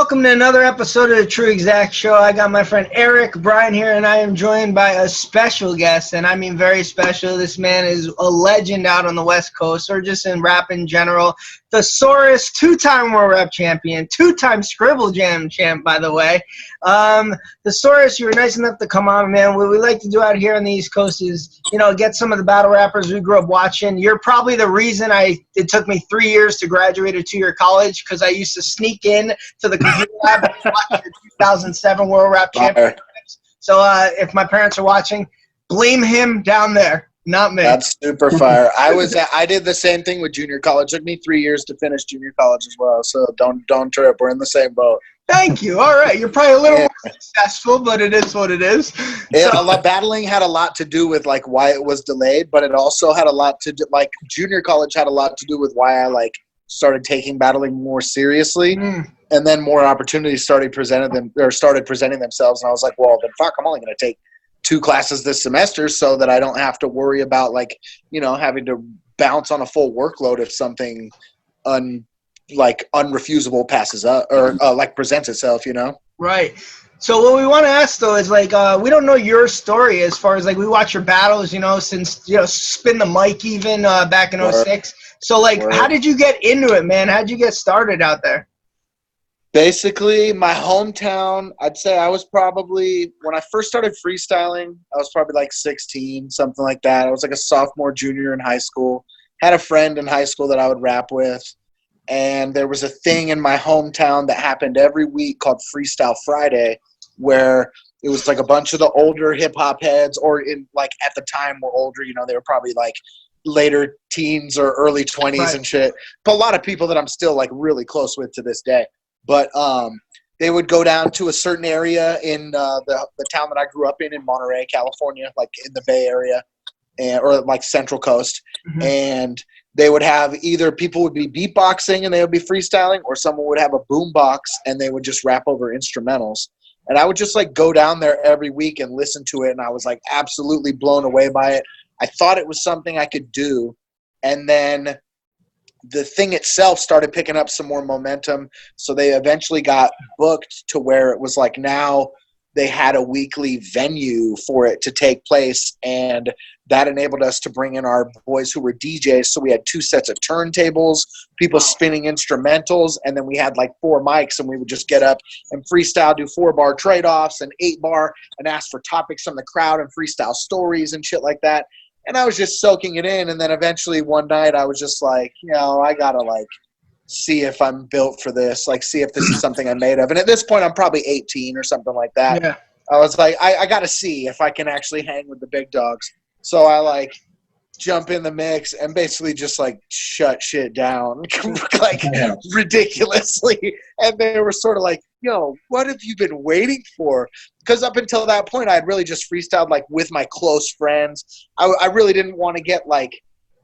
Welcome to another episode of the True Exact Show. I got my friend Eric Bryan here, and I am joined by a special guest, and I mean very special. This man is a legend out on the West Coast, or just in rap in general. Thesaurus, two-time World Rap Champion, two-time Scribble Jam champ, by the way. Um, Thesaurus, you were nice enough to come on, man. What we like to do out here on the East Coast is, you know, get some of the battle rappers we grew up watching. You're probably the reason I. It took me three years to graduate a two-year college because I used to sneak in to the computer lab and the 2007 World Rap Championships. So uh, if my parents are watching, blame him down there. Not me. That's super fire. I was I did the same thing with junior college. It took me three years to finish junior college as well. So don't don't trip. We're in the same boat. Thank you. All right, you're probably a little Yeah. more successful, but it is what it is. Yeah, So- a lot, battling had a lot to do with like why it was delayed, but it also had a lot to do like junior college had a lot to do with why I like started taking battling more seriously, Mm, and then more opportunities started presented them or started presenting themselves, and I was like, well, then fuck, I'm only going to take two classes this semester so that I don't have to worry about like you know having to bounce on a full workload if something un like unrefusable passes up or uh, like presents itself, you know. right. So what we want to ask though is like uh, we don't know your story as far as like we watch your battles, you know, since you know spin the mic even uh, back in Word. 06. So like, Word. how did you get into it, man? How did you get started out there? Basically, my hometown, I'd say I was probably, when I first started freestyling, I was probably like 16, something like that. I was like a sophomore, junior in high school. Had a friend in high school that I would rap with. And there was a thing in my hometown that happened every week called Freestyle Friday, where it was like a bunch of the older hip hop heads, or in like at the time were older, you know, they were probably like later teens or early 20s Right. and shit. But a lot of people that I'm still like really close with to this day but um, they would go down to a certain area in uh, the, the town that I grew up in in Monterey, California, like in the Bay Area, and, or like Central Coast, Mhm. and they would have either people would be beatboxing and they would be freestyling, or someone would have a boom box and they would just rap over instrumentals. And I would just like go down there every week and listen to it, and I was like absolutely blown away by it. I thought it was something I could do, and then the thing itself started picking up some more momentum. So they eventually got booked to where it was like now they had a weekly venue for it to take place and that enabled us to bring in our boys who were DJs so we had two sets of turntables people spinning instrumentals and then we had like four mics and we would just get up and freestyle do four bar trade-offs and eight bar and ask for topics from the crowd and freestyle stories and shit like that and I was just soaking it in and then eventually one night I was just like you know I gotta like see if I'm built for this, like see if this is something I'm made of. And at this point, I'm probably 18 or something like that. Yeah. I was like, I, I got to see if I can actually hang with the big dogs. So I like jump in the mix and basically just like shut shit down, like ridiculously. And they were sort of like, yo, what have you been waiting for? Because up until that point, I had really just freestyled like with my close friends. I, I really didn't want to get like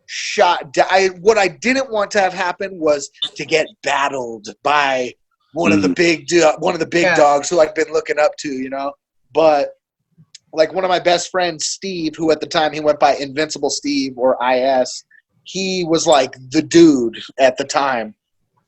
shot. da- I, what I didn't want to have happen was to get battled by one of the mm. big do- one of the big Yeah. dogs who I'd been looking up to, you know. But like one of my best friends, Steve, who at the time he went by Invincible Steve or IS, he was like the dude at the time.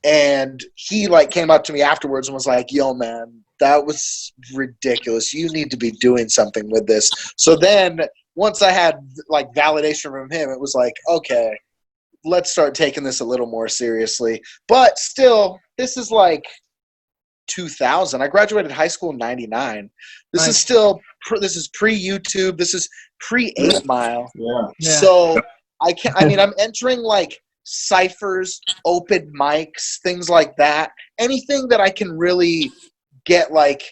And he like came up to me afterwards and was like, "Yo, man, that was ridiculous. You need to be doing something with this." So then once I had like validation from him, it was like, okay, let's start taking this a little more seriously. But still, this is like 2000. I graduated high school in 99. This Nice. is still this is pre YouTube. This is pre 8 Mile. Yeah. Yeah. So I can I mean I'm entering like ciphers, open mics, things like that. Anything that I can really get like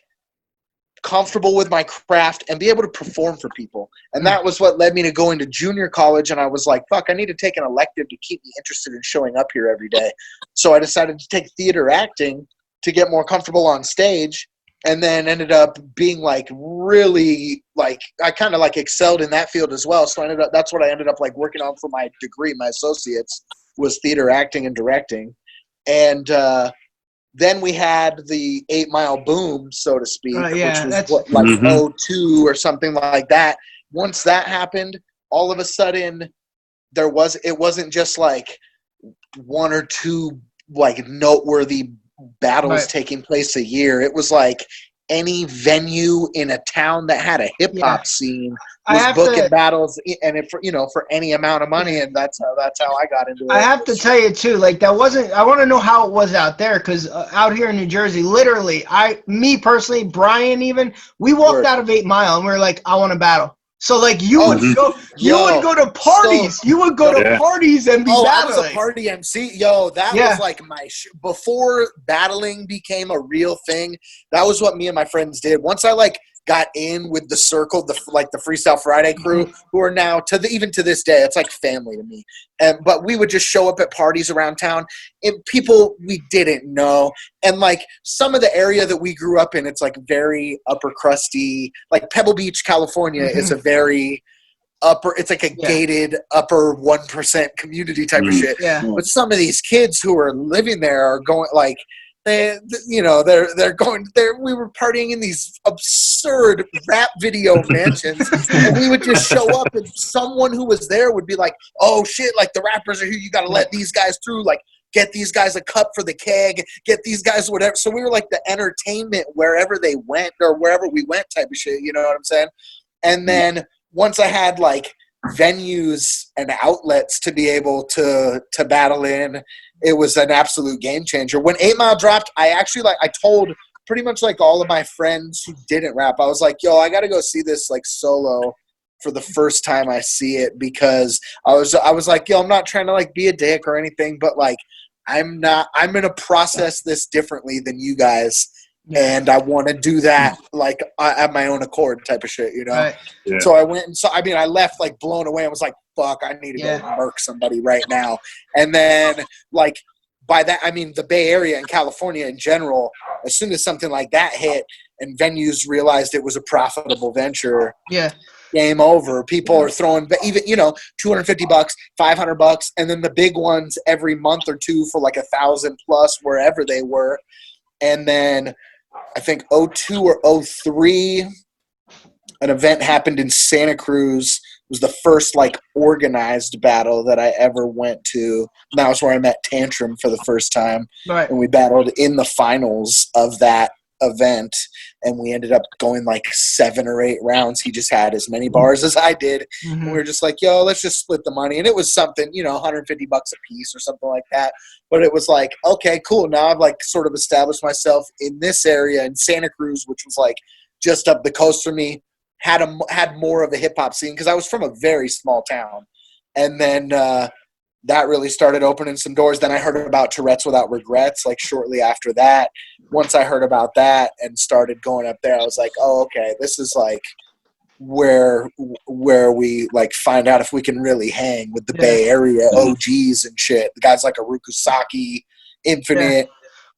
comfortable with my craft and be able to perform for people. And that was what led me to going to junior college and I was like, fuck, I need to take an elective to keep me interested in showing up here every day. So I decided to take theater acting to get more comfortable on stage and then ended up being like really like I kind of like excelled in that field as well. So I ended up that's what I ended up like working on for my degree, my associates was theater acting and directing. And uh then we had the eight mile boom, so to speak, Uh, yeah, which was what, like Mhm. oh two or something like that. Once that happened, all of a sudden there was it wasn't just like one or two like noteworthy battles Right. taking place a year. It was like any venue in a town that had a hip hop Yeah. scene was booking to. battles, and it for you know for any amount of money, and that's how that's how I got into it. I have to tell you too, like that wasn't. I want to know how it was out there, because uh, out here in New Jersey, literally, I, me personally, Brian, even we walked Word. out of Eight Mile and we are like, I want to battle. So like you Oh, would mhm. go, you yo, would go to parties, you would go to Yeah. parties and be Oh, I battling. was a party MC. Yo, that Yeah. was like my sh- before battling became a real thing. That was what me and my friends did. Once I like got in with the circle, the like the Freestyle Friday crew, Mm-hmm. who are now to the even to this day, it's like family to me. And but we would just show up at parties around town, and people we didn't know, and like some of the area that we grew up in, it's like very upper crusty. Like Pebble Beach, California, is a very upper. It's like a Mm-hmm. Yeah. gated upper one percent community type of Mm. shit. yeah, But some of these kids who are living there are going like they, th- you know, they're they're going. They're we were partying in these absurd rap video mansions, and we would just show up, and someone who was there would be like, "Oh shit! Like the rappers are here. You got to let these guys through. Like." Get these guys a cup for the keg. Get these guys whatever. So we were like the entertainment wherever they went or wherever we went type of shit. You know what I'm saying? And then once I had like venues and outlets to be able to to battle in it was an absolute game changer. When eight mile dropped i actually like i told pretty much like all of my friends who didn't rap i was like yo i gotta go see this like solo for the first time i see it because i was i was like yo i'm not trying to like be a dick or anything but like i'm not i'm gonna process this differently than you guys and i want to do that like uh, at my own accord type of shit you know right. Yeah. so I went and so I mean I left like blown away. I was like, fuck, I need to Yeah. go murk somebody right now. And then like by that I mean the Bay Area and California in general, as soon as something like that hit and venues realized it was a profitable venture, yeah, game over. People are throwing even you know 250 bucks, 500 bucks, and then the big ones every month or two for like a thousand plus wherever they were. And then I think 02 or 03 an event happened in Santa Cruz. It was the first like organized battle that I ever went to. And that was where I met Tantrum for the first time right. and we battled in the finals of that event and we ended up going like seven or eight rounds. He just had as many bars as i did. And we were just like yo let's just split the money. And it was something you know 150 bucks a piece or something like that. But it was like okay cool. Now i've like sort of established myself in this area in santa cruz which was like just up the coast from me. Had a had more of a hip-hop scene because i was from a very small town. And then uh that really started opening some doors. Then I heard about Tourette's Without Regrets, like shortly after that. Once I heard about that and started going up there, I was like, oh, okay, this is like where where we like find out if we can really hang with the Yeah. Bay Area Mhm. OGs and shit. The guys like Aruku Saki, Infinite,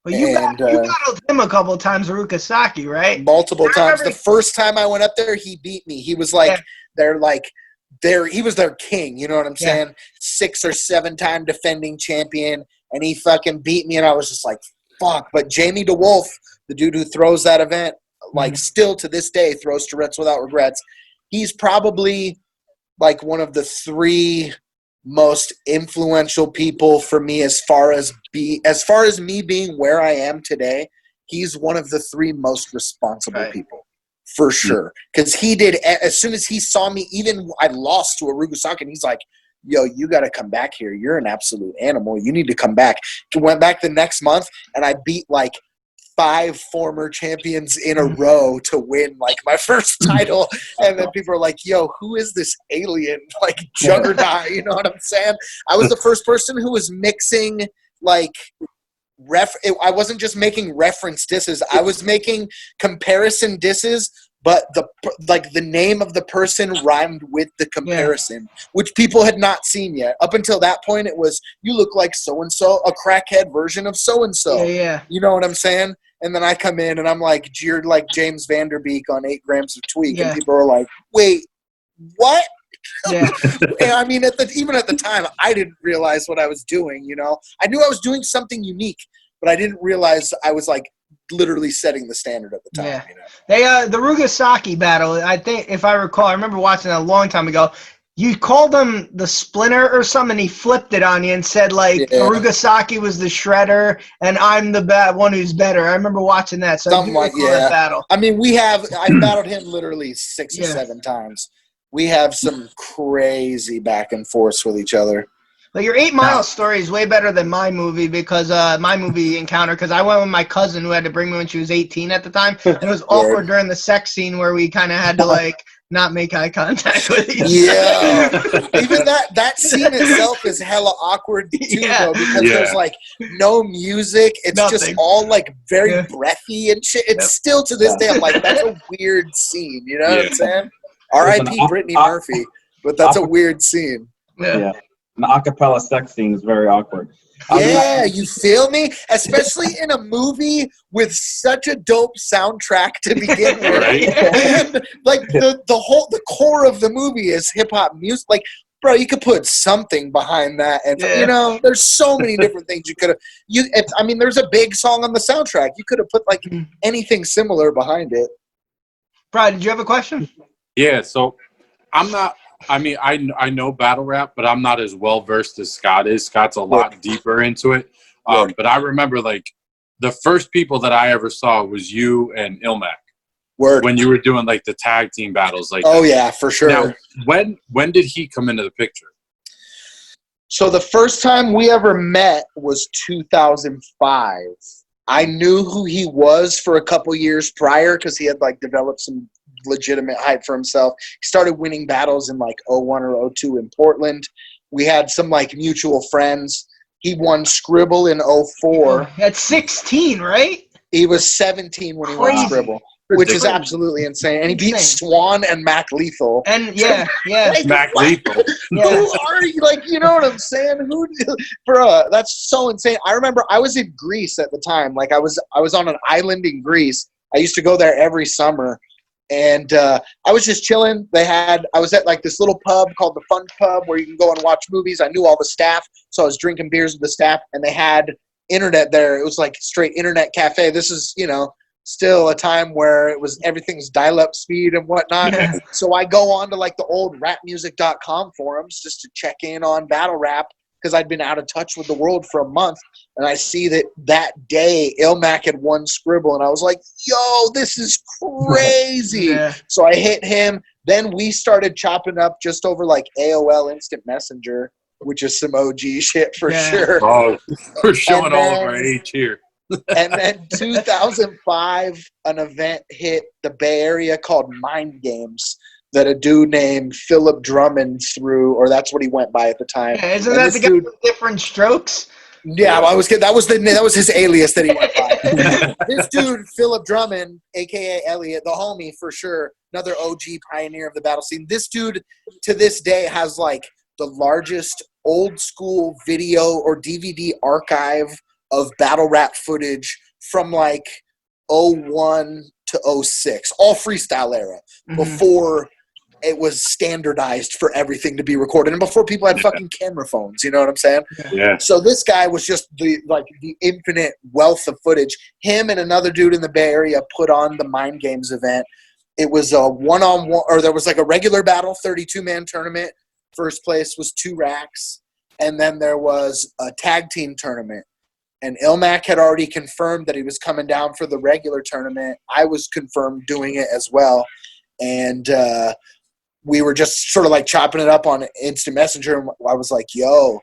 But you, And, got, you uh, battled him a couple of times, Arukasaki, right? multiple I times. remember- The first time I went up there, he beat me. He was like Yeah. they're like they're he was their king, you know what I'm Yeah. saying? Six or seven time defending champion, and he fucking beat me, and I was just like, fuck. But Jamie DeWolf, the dude who throws that event, like Mhm. still to this day throws Tourette's without regrets. He's probably like one of the three most influential people for me as far as be as far as me being where I am today. He's one of the three most responsible Right. people for hmm. sure. Because he did as soon as he saw me, even I lost to Arugu Saki, and he's like, "Yo, you got to come back here. You're an absolute animal. You need to come back." Went back the next month, and I beat like five former champions in a hmm. row to win like my first hmm. title. And then people are like, "Yo, who is this alien like juggernaut?" You know what I'm saying? I was the first person who was mixing like ref it, i wasn't just making reference disses i was making comparison disses but the like the name of the person rhymed with the comparison which people had not seen yet. Up until that point it was you look like so and so a crackhead version of so and so yeah, yeah. you know what i'm saying? And then i come in and i'm like jeered like james vanderbeek on eight grams of tweak Yeah. and people are like wait what yeah. I mean, at the even at the time, I didn't realize what I was doing. You know, I knew I was doing something unique, but I didn't realize I was like literally setting the standard at the time. Yeah. You know? They uh the Rugasaki battle, I think if I recall, I remember watching that a long time ago. you called him the splinter or something. And he flipped it on you and said like Yeah. Arugasaki was the shredder and I'm the bad one who's better. I remember watching that. So Something like- yeah. battle. I mean, we have I battled him literally six or seven times. We have some crazy back and forths with each other. But your Eight Mile story is way better than my movie because uh, my movie encounter because I went with my cousin who had to bring me when she was 18 at the time. And it was awkward during the sex scene where we kind of had to like not make eye contact with each other. Yeah. Even that that scene itself is hella awkward too, Yeah. though, because Yeah. there's like no music. It's just all like very Yeah. breathy and shit. It's Yep. still to this day, I'm like, that's a weird scene. You know what I'm saying? Listen, R.I.P. I- Brittany I- Murphy, but that's a weird scene. Yeah. Yeah. An acapella sex scene is very awkward. I mean, Yeah, you feel me? Especially in a movie with such a dope soundtrack to begin with. Right? And like the, the whole the core of the movie is hip hop music. Like, bro, you could put something behind that, and Yeah. you know, there's so many different things you could have. You, if, I mean, there's a big song on the soundtrack. You could have put like Mhm. anything similar behind it. Brian, did you have a question? Yeah, so I'm not. I mean, I I know battle rap, but I'm not as well versed as Scott is. Scott's a lot deeper into it. Um, but I remember like the first people that I ever saw was you and Illmac Word. when you were doing like the tag team battles. Like, oh yeah, for sure. now when when did he come into the picture? So the first time we ever met was 2005. I knew who he was for a couple years prior because he had like developed some legitimate hype for himself. He started winning battles in like 01 or 02 in Portland. We had some like mutual friends. He won Scribble in 04. At 16, right? He was 17 when he won Scribble, which is absolutely insane. And he beat Insane. Swan and Mac Lethal. And yeah, yeah, Like, Mac what? Lethal. yeah. Who are you? Like, you know what I'm saying? Who, bro? That's so insane. I remember I was in Greece at the time. Like, I was I was on an island in Greece. I used to go there every summer, and uh, I was just chilling. They had I was at like this little pub called the Fun Pub where you can go and watch movies. I knew all the staff, so I was drinking beers with the staff, and they had internet there. It was like straight internet cafe. This is you know still a time where it was everything's dial up speed and whatnot. Yeah. So I go on to like the old rapmusic.com forums just to check in on battle rap because I'd been out of touch with the world for a month. And I see that that day Illmac had one Scribble. And I was like, yo, this is crazy. Yeah. So I hit him. Then we started chopping up just over like AOL Instant Messenger, which is some OG shit for Yeah. sure. Oh, we're showing And all of our age here. and then 2005 an event hit the bay area called mind games that a dude named philip drummond threw or that's what he went by at the time Yeah, isn't And that this the guy dude- with different strokes? yeah i was kidding. that was the that was his alias that he went by this dude philip drummond aka elliot the homie for sure another og pioneer of the battle scene this dude to this day has like the largest old school video or dvd archive of battle rap footage from like 01 to 06 all freestyle era Mhm. before it was standardized for everything to be recorded and before people had Yeah. fucking camera phones you know what i'm saying Yeah. so this guy was just the like the infinite wealth of footage. Him and another dude in the Bay Area put on the Mind Games event. It was a one on one, or there was like a regular battle, 32 man tournament. First place was two racks. And then there was a tag team tournament. And Illmac had already confirmed that he was coming down for the regular tournament. I was confirmed doing it as well. And uh, we were just sort of like chopping it up on Instant Messenger. And I was like, yo,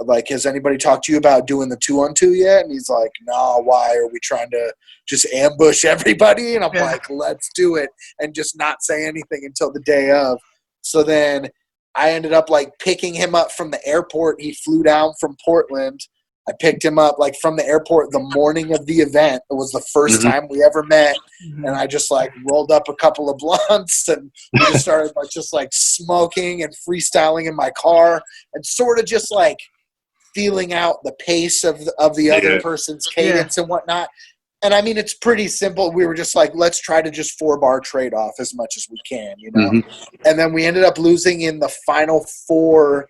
like has anybody talked to you about doing the two on two yet and he's like nah why are we trying to just ambush everybody and i'm Yeah. like let's do it and just not say anything until the day of so then i ended up like picking him up from the airport he flew down from portland i picked him up like from the airport the morning of the event it was the 1st Mhm. time we ever met Mhm. and I just like rolled up a couple of blunts and we just started like just like smoking and freestyling in my car and sort of just like feeling out the pace of the, of the other person's cadence and whatnot. And I mean, it's pretty simple. We were just like, let's try to just four bar trade off as much as we can, you know. Mhm. And then we ended up losing in the final four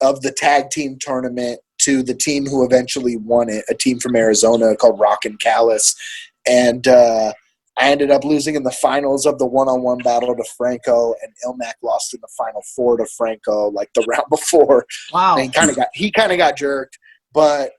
of the tag team tournament to the team who eventually won it, a team from Arizona called Rock and Callus. And uh, I ended up losing in the finals of the one-on-one battle to Franco, and Illmac lost in the final four to Franco, like the round before. Wow. And he kind of got he kind of got jerked, but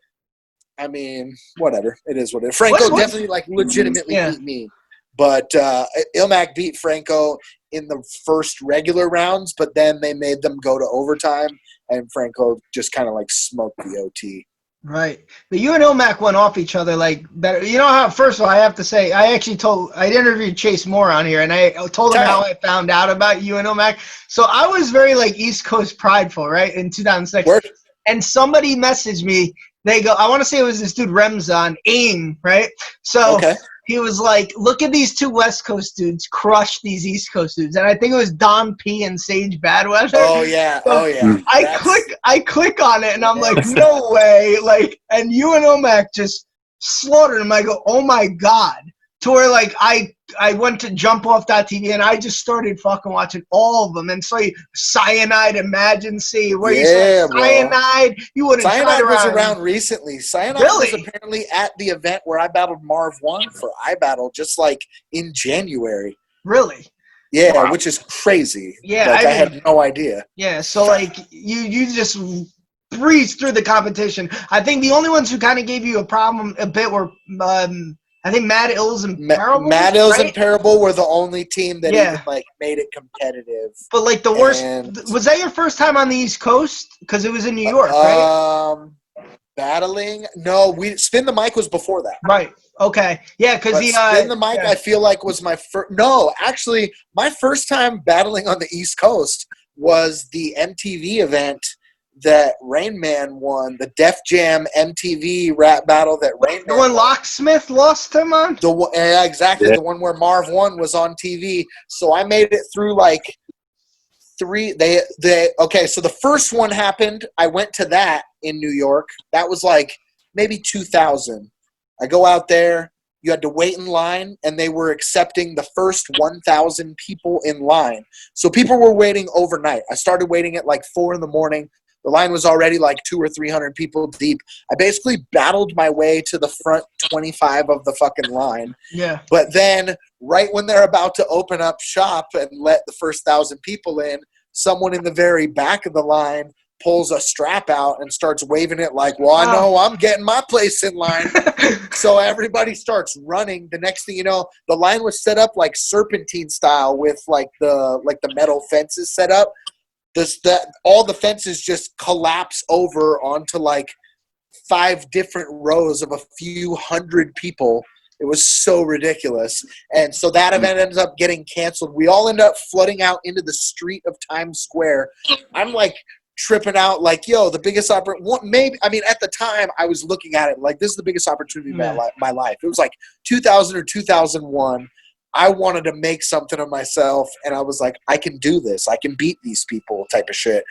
I mean, whatever. It is what it is. Franco What- what- definitely like legitimately Yeah. beat me, but uh, Illmac beat Franco in the first regular rounds, but then they made them go to overtime, and Franco just kind of like smoked the OT. Right. But you and Omac went off each other like better. You know how? First of all, I have to say, I actually told I interviewed Chase Moore on here, and I told him how I found out about you and Omac. So I was very like East Coast prideful, right? In 2006, Word. and somebody messaged me. They go, I want to say it was this dude Remzon AIM, right? So Okay. He was like, "Look at these two West Coast dudes crush these East Coast dudes," and I think it was Don P and Sage Badweather. Oh yeah. Oh yeah. Hmm. I That's- click I click on it and I'm like, no way. Like and you and Omac just slaughtered him. I go, oh my god. To where like I I went to jump off that TV and I just started fucking watching all of them and so you cyanide Emergency where you Yeah, said bro. cyanide you wouldn't Cyanide was around recently. Cyanide Really? was apparently at the event where I battled Marv One for I Battle just like in January. Really? Yeah, Wow. which is crazy. Yeah, like, I I, had no idea. Yeah, so like you you just breezed through the competition. I think the only ones who kind of gave you a problem a bit were um I think Mad Ills and Ma- Parable. Mad Ills right? and Parable were the only team that Yeah. even like made it competitive. But like the worst And- was that your first time on the East Coast? Because it was in New York, right? Um, battling? No, we Spin the Mic was before that. Right. Okay. Yeah, because the uh, Spin the Mic, yeah. I feel like was my first. No, actually, my first time battling on the East Coast was the MTV event that Rain Man won, the Def Jam MTV rap battle that Rain the Man one won. Locksmith lost him on. The one, yeah, exactly Yeah. the one where Marv one was on TV. So I made it through like three. They they okay. So the first one happened. I went to that in New York. That was like maybe two thousand. I go out there. You had to wait in line, and they were accepting the first one thousand people in line. So people were waiting overnight. I started waiting at like four in the morning. The line was already like two or three hundred people deep. I basically battled my way to the front twenty-five of the fucking line. Yeah. But then, right when they're about to open up shop and let the first thousand people in, someone in the very back of the line pulls a strap out and starts waving it like, "Well, I know I'm getting my place in line." so everybody starts running. The next thing you know, the line was set up like serpentine style with like the like the metal fences set up. This that all the fences just collapse over onto like five different rows of a few hundred people. It was so ridiculous. And so that event ends up getting canceled. We all end up flooding out into the street of Times Square. I'm like tripping out, like, yo, the biggest opportunity. Maybe, I mean, at the time, I was looking at it like, this is the biggest opportunity of my, hmm. li- my life. It was like 2000 or 2001. I wanted to make something of myself, and I was like, I can do this. I can beat these people, type of shit.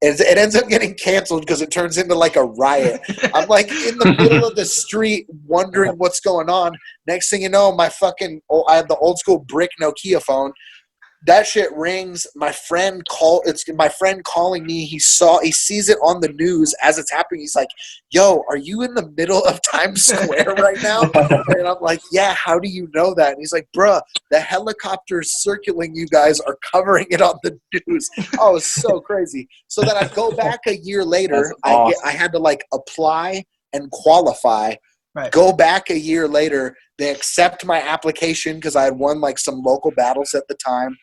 It, it ends up getting canceled because it turns into like a riot. I'm like in the middle of the street wondering what's going on. Next thing you know, my fucking oh, I have the old school brick Nokia phone. That shit rings. My friend call it's my friend calling me. He saw he sees it on the news as it's happening. He's like, "Yo, are you in the middle of Times Square right now?" And I'm like, "Yeah, how do you know that?" And he's like, "Bruh, the helicopters circling you guys are covering it on the news." Oh, it's so crazy. So then I go back a year later. That's I get. I had to like apply and qualify. Right. Go back a year later. They accept my application because I had won like some local battles at the time.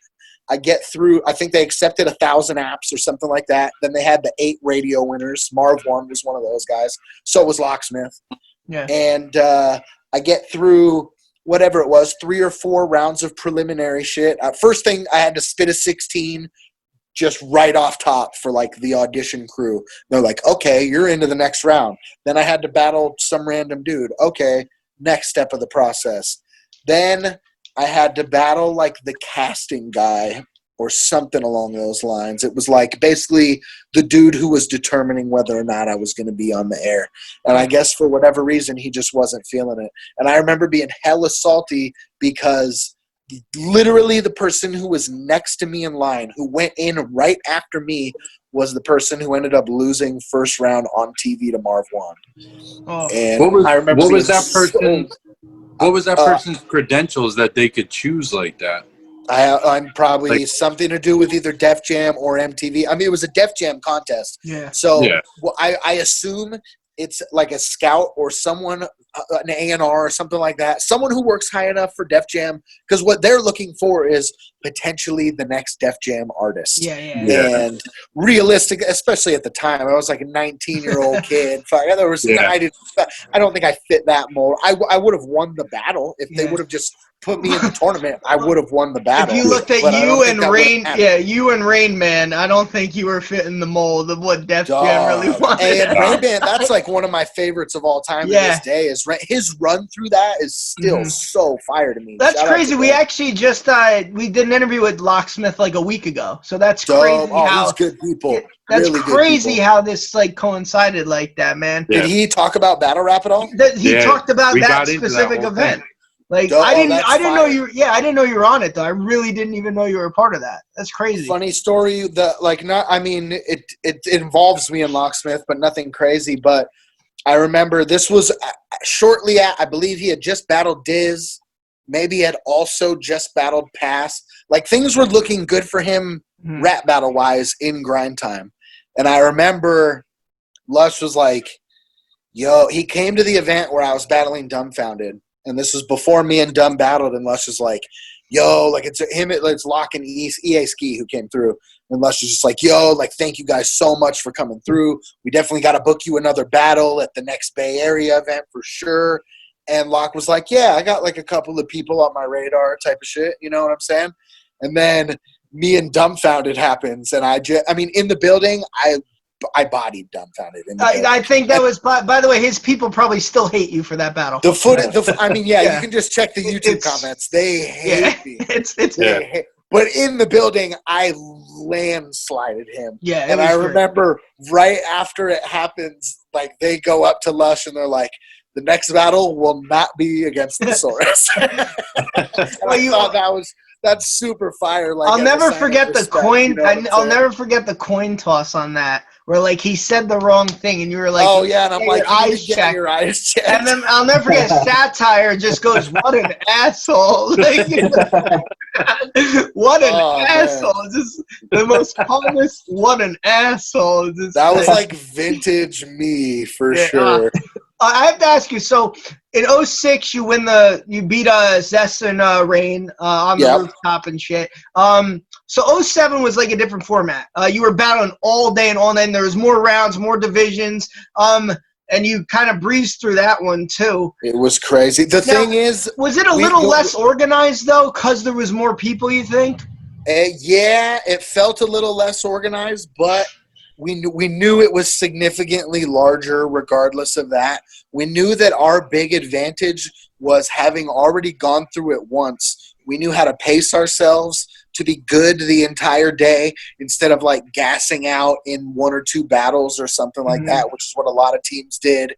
I get through. I think they accepted a thousand apps or something like that. Then they had the eight radio winners. Marv one was one of those guys. So was Locksmith Yeah. and uh, I get through whatever it was, three or four rounds of preliminary shit. Uh, first thing, I had to spit a 16 just right off top for like the audition crew. They're like, okay, you're into the next round. Then I had to battle some random dude. Okay, next step of the process. Then I had to battle like the casting guy or something along those lines. It was like basically the dude who was determining whether or not I was going to be on the air. And I guess for whatever reason, he just wasn't feeling it. And I remember being hella salty because literally the person who was next to me in line, who went in right after me, was the person who ended up losing first round on TV to Marv One. Oh. And What was I remember what was being that so- person? What was that Uh, person's credentials that they could choose like that? I, I'm probably Like- something to do with either Def Jam or MTV. I mean, it was a Def Jam contest, Yeah. so Yeah. well, I, I assume it's like a scout or someone, uh, an A and R or something like that. Someone who works high enough for Def Jam because what they're looking for is potentially the next Def Jam artist. Yeah, yeah. Yeah. And realistic, especially at the time, I was like a 19 year old kid. Fuck, there was, Yeah. I didn't, I don't think I fit that mold. I, I would have won the battle if they would have just put me in the tournament. I would have won the battle. If you looked at but I don't you and Rain, yeah, you and Rain Man, I don't think you were fitting the mold of what Def Jam really Dog. wanted. And Rain Man, that's like one of my favorites of all time. To Yeah. this day is his run through that is still Mhm. so fire to me. That's Shout crazy. We actually just uh we did an interview with Locksmith like a week ago. So that's Dope. crazy Oh, how he's good people. that's really crazy how this like coincided like that, man. Yeah. Did he talk about battle rap at all? That he Yeah, talked about we that got into that specific event. thing. Like Dope. I didn't I didn't know fire. you yeah, I didn't know you were on it though. I really didn't even know you were a part of that. That's crazy. Funny story. The like not. I mean, it, it involves me and Locksmith, but nothing crazy. But I remember this was uh, shortly at. I believe he had just battled Diz. Maybe had also just battled Pass. Like things were looking good for him Mhm. rap battle wise in grind time. And I remember Lush was like, yo, he came to the event where I was battling Dumbfounded. And this was before me and Dumb battled. And Lush was like, yo, like it's him, it's Lock and E- EA Ski who came through. And Lush was just like, yo, like thank you guys so much for coming through. We definitely got to book you another battle at the next Bay Area event for sure. And Locke was like, yeah, I got like a couple of people on my radar type of shit. You know what I'm saying? And then me and dumbfounded happens and i just i mean in the building i i bodied dumbfounded in the. I, I think that was by, by the way, his people probably still hate you for that battle. the foot the, i mean yeah, Yeah. you can just check the youtube It's- comments they hate Yeah. me It's it's They Yeah. hate- but in the building i landslided him yeah, and was i great. remember right after it happens like they go up to lush and they're like the next battle will not be against the Saurus. Well, I you- thought that was that's super fire. Like I'll never sign of forget the respect, coin. you know I, will saying? never forget the coin toss on that, where like he said the wrong thing, and you were like, oh yeah, and I'm like, your you need eyes checked." your eyes checked. And then I'll never forget satire just goes, "What an asshole!" Like, what an Oh, man. asshole! Just the most calmest. What an asshole! Just that was like vintage me for Yeah. sure. I have to ask you. So in 06, you win the you beat uh Zest and uh, Rain uh, on the Yep. rooftop and shit. Um, so 07 was like a different format. Uh, you were battling all day and all night. And there was more rounds, more divisions. Um, and you kind of breezed through that one too. It was crazy. The Now- thing is, Was it a We- little we- less organized though, cause there was more people? You think? uh, yeah, it felt a little less organized, but we knew, we knew it was significantly larger. Regardless of that, we knew that our big advantage was having already gone through it once. We knew how to pace ourselves to be good the entire day instead of like gassing out in one or two battles or something like Mhm. that, which is what a lot of teams did.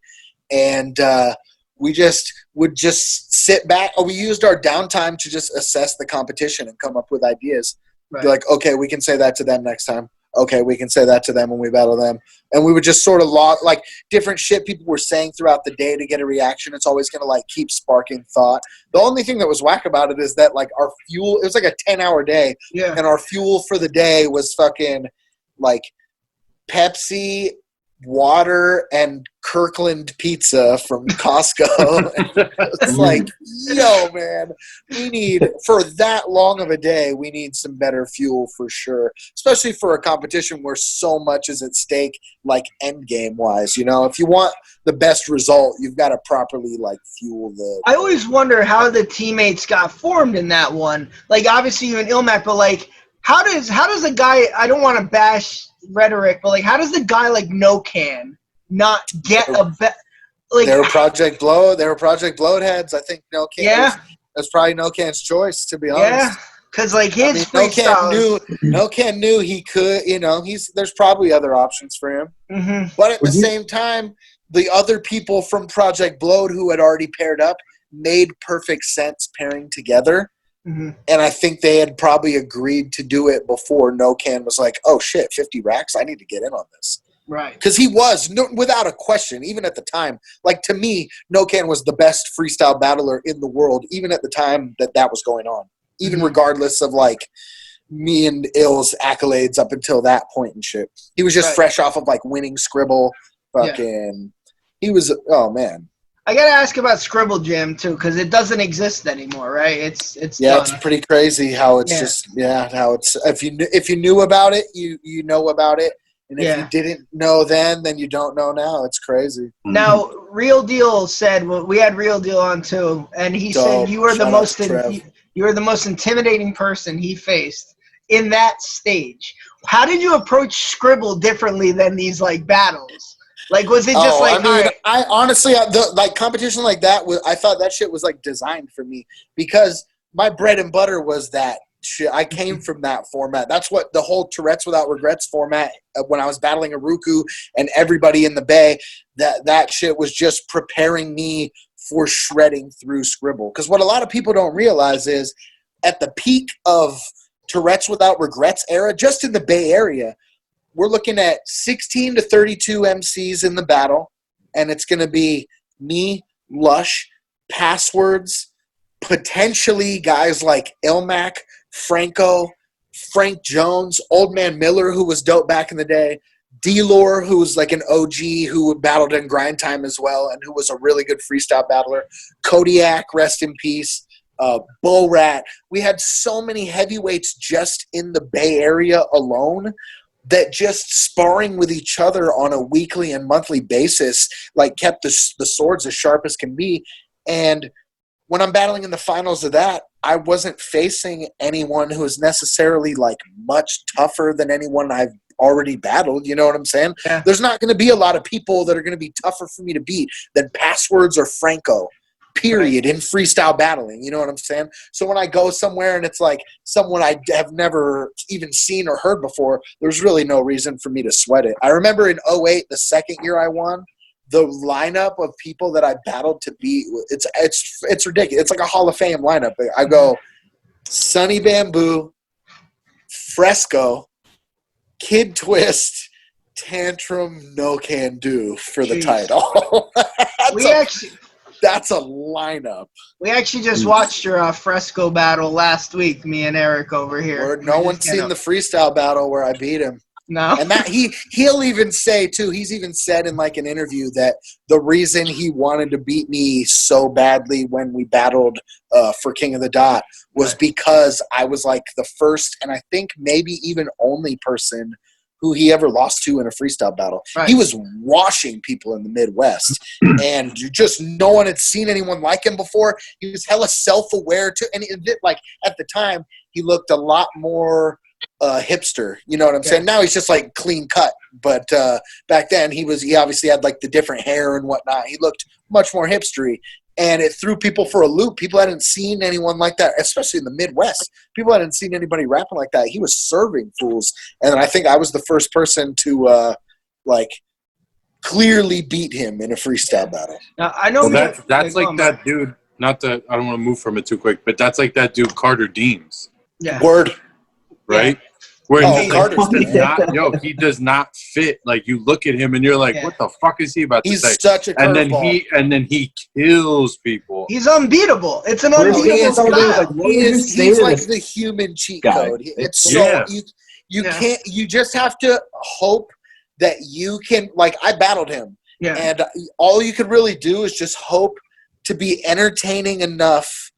And uh, we just would just sit back. Or we used our downtime to just assess the competition and come up with ideas. Be like, okay, we can say that to them next time. Okay, we can say that to them when we battle them. And we would just sort of log like different shit people were saying throughout the day to get a reaction. It's always gonna like keep sparking thought. The only thing that was whack about it is that like our fuel it was like a ten hour day Yeah. and our fuel for the day was fucking like Pepsi, water, and Kirkland pizza from Costco. it's mm. like, yo, man, we need for that long of a day, we need some better fuel for sure. Especially for a competition where so much is at stake, like end game wise. You know, if you want the best result, you've got to properly like fuel the. I always wonder how the teammates got formed in that one. Like obviously you and Ilmac, but like how does how does a guy I don't want to bash rhetoric, but like how does the guy like no can not get a bet like they were Project Blow. They were Project Bloatheads. I think No Can. Yeah. That's probably No Can's choice, to be honest. yeah, because like I his mean, no Can knew no Can knew he could. You know, he's there's probably other options for him, hmm but at the you- same time, the other people from Project Blowed who had already paired up made perfect sense pairing together. Hmm And I think they had probably agreed to do it before No Can was like, "Oh shit, fifty racks! I need to get in on this." Right. because he was no, without a question, even at the time. Like to me, Nokan was the best freestyle battler in the world, even at the time that that was going on. Even Mhm. regardless of like me and Ill's accolades up until that point and shit, he was just Right. fresh off of like winning Scribble. Yeah. Fucking, he was. Oh man, I gotta ask about Scribble Jam too, because it doesn't exist anymore, right? It's it's yeah, done. it's pretty crazy how it's Yeah. just yeah how it's if you if you knew about it, you you know about it. And if Yeah. you didn't know then, then you don't know now. It's crazy. Mm-hmm. Now, Real Deal said well, we had Real Deal on too, and he Dope. said you were the most to Trev. you were the most intimidating person he faced in that stage. How did you approach Scribble differently than these like battles? Like, was it just oh, like I mean, I honestly, I, the, like competition like that was, I thought that shit was like designed for me because my bread and butter was that shit. I came from that format. That's what the whole Tourette's without regrets format. Uh, when I was battling Aruku and everybody in the Bay, that that shit was just preparing me for shredding through Scribble. Because what a lot of people don't realize is, at the peak of Tourette's without regrets era, just in the Bay Area, we're looking at 16 to 32 MCs in the battle, and it's going to be me, Lush, Passwords, potentially guys like Illmac, Franco, Frank Jones, Old Man Miller, who was dope back in the day, D-Lore, who was like an OG who battled in grind time as well, and who was a really good freestyle battler, Kodiak, rest in peace, uh, Bull Rat. We had so many heavyweights just in the Bay Area alone that just sparring with each other on a weekly and monthly basis like kept the, the swords as sharp as can be. And when i'm battling in the finals of that i wasn't facing anyone who is necessarily like much tougher than anyone i've already battled you know what i'm saying? Yeah. there's not going to be a lot of people that are going to be tougher for me to beat than passwords or franco period in freestyle battling you know what i'm saying? So when i go somewhere and it's like someone i have never even seen or heard before there's really no reason for me to sweat it. I remember in 08 the second year i won the lineup of people that i battled to beat it's it's it's ridiculous. It's like a hall of fame lineup. I go mm-hmm. sunny bamboo fresco kid twist tantrum Nocando for the Jeez. title. We a, actually that's a lineup we actually just watched your uh, fresco battle last week, me and Eric over here. No one's seen up- the freestyle battle where I beat him. no. And that he he'll even say too, he's even said in like an interview that the reason he wanted to beat me so badly when we battled uh, for King of the Dot was Right. because I was like the first and I think maybe even only person who he ever lost to in a freestyle battle. Right. He was washing people in the Midwest, and just no one had seen anyone like him before. He was hella self-aware too, and it, like at the time, he looked a lot more uh, hipster. You know what I'm Yeah. saying? Now he's just like clean cut, but uh, back then he was he obviously had like the different hair and whatnot. He looked much more hipstery. And it threw people for a loop. People hadn't seen anyone like that, especially in the Midwest. People hadn't seen anybody rapping like that. He was serving fools, and I think I was the first person to uh, like clearly beat him in a freestyle battle. Now, I know Well, me- that's that's go like on, that dude. Not that I don't want to move from it too quick, but that's like that dude Carter Deems, Yeah. Word. right? Where Oh, he Carter's like, does not, yo, he does not fit. Like you look at him and you're like, Yeah. what the fuck is he about to He's say? such a And then curveball. he and then he kills people. He's unbeatable. It's an Where he unbeatable is- style. like, he is he's like the human cheat guy? code. It's so Yeah. you you Yeah. can't you just have to hope that you can like I battled him yeah. and all you could really do is just hope to be entertaining enough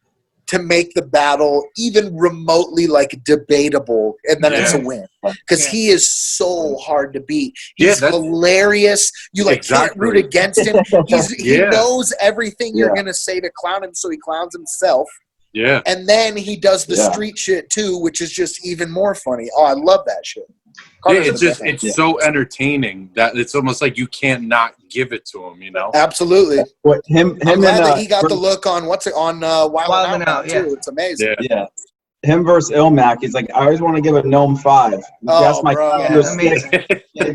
to make the battle even remotely like debatable and then it's a win. Because Yeah. he is so hard to beat. He's that's- hilarious. You like can't root against him. He's, he knows everything you're gonna say to clown him so he clowns himself. Yeah. and then he does the Yeah. street shit too which is just even more funny. Oh i love that shit. Yeah, Carter's it's just it's Yeah. so entertaining that it's almost like you can't not give it to him, you know? absolutely What him i'm him glad and that uh, he got the look on what's it on uh wild, Wild and and out, Out, now, yeah. too it's amazing Yeah. yeah. Him versus Illmac. He's like, I always want to give a gnome five. Oh, That's my bro. Yeah, you're amazing.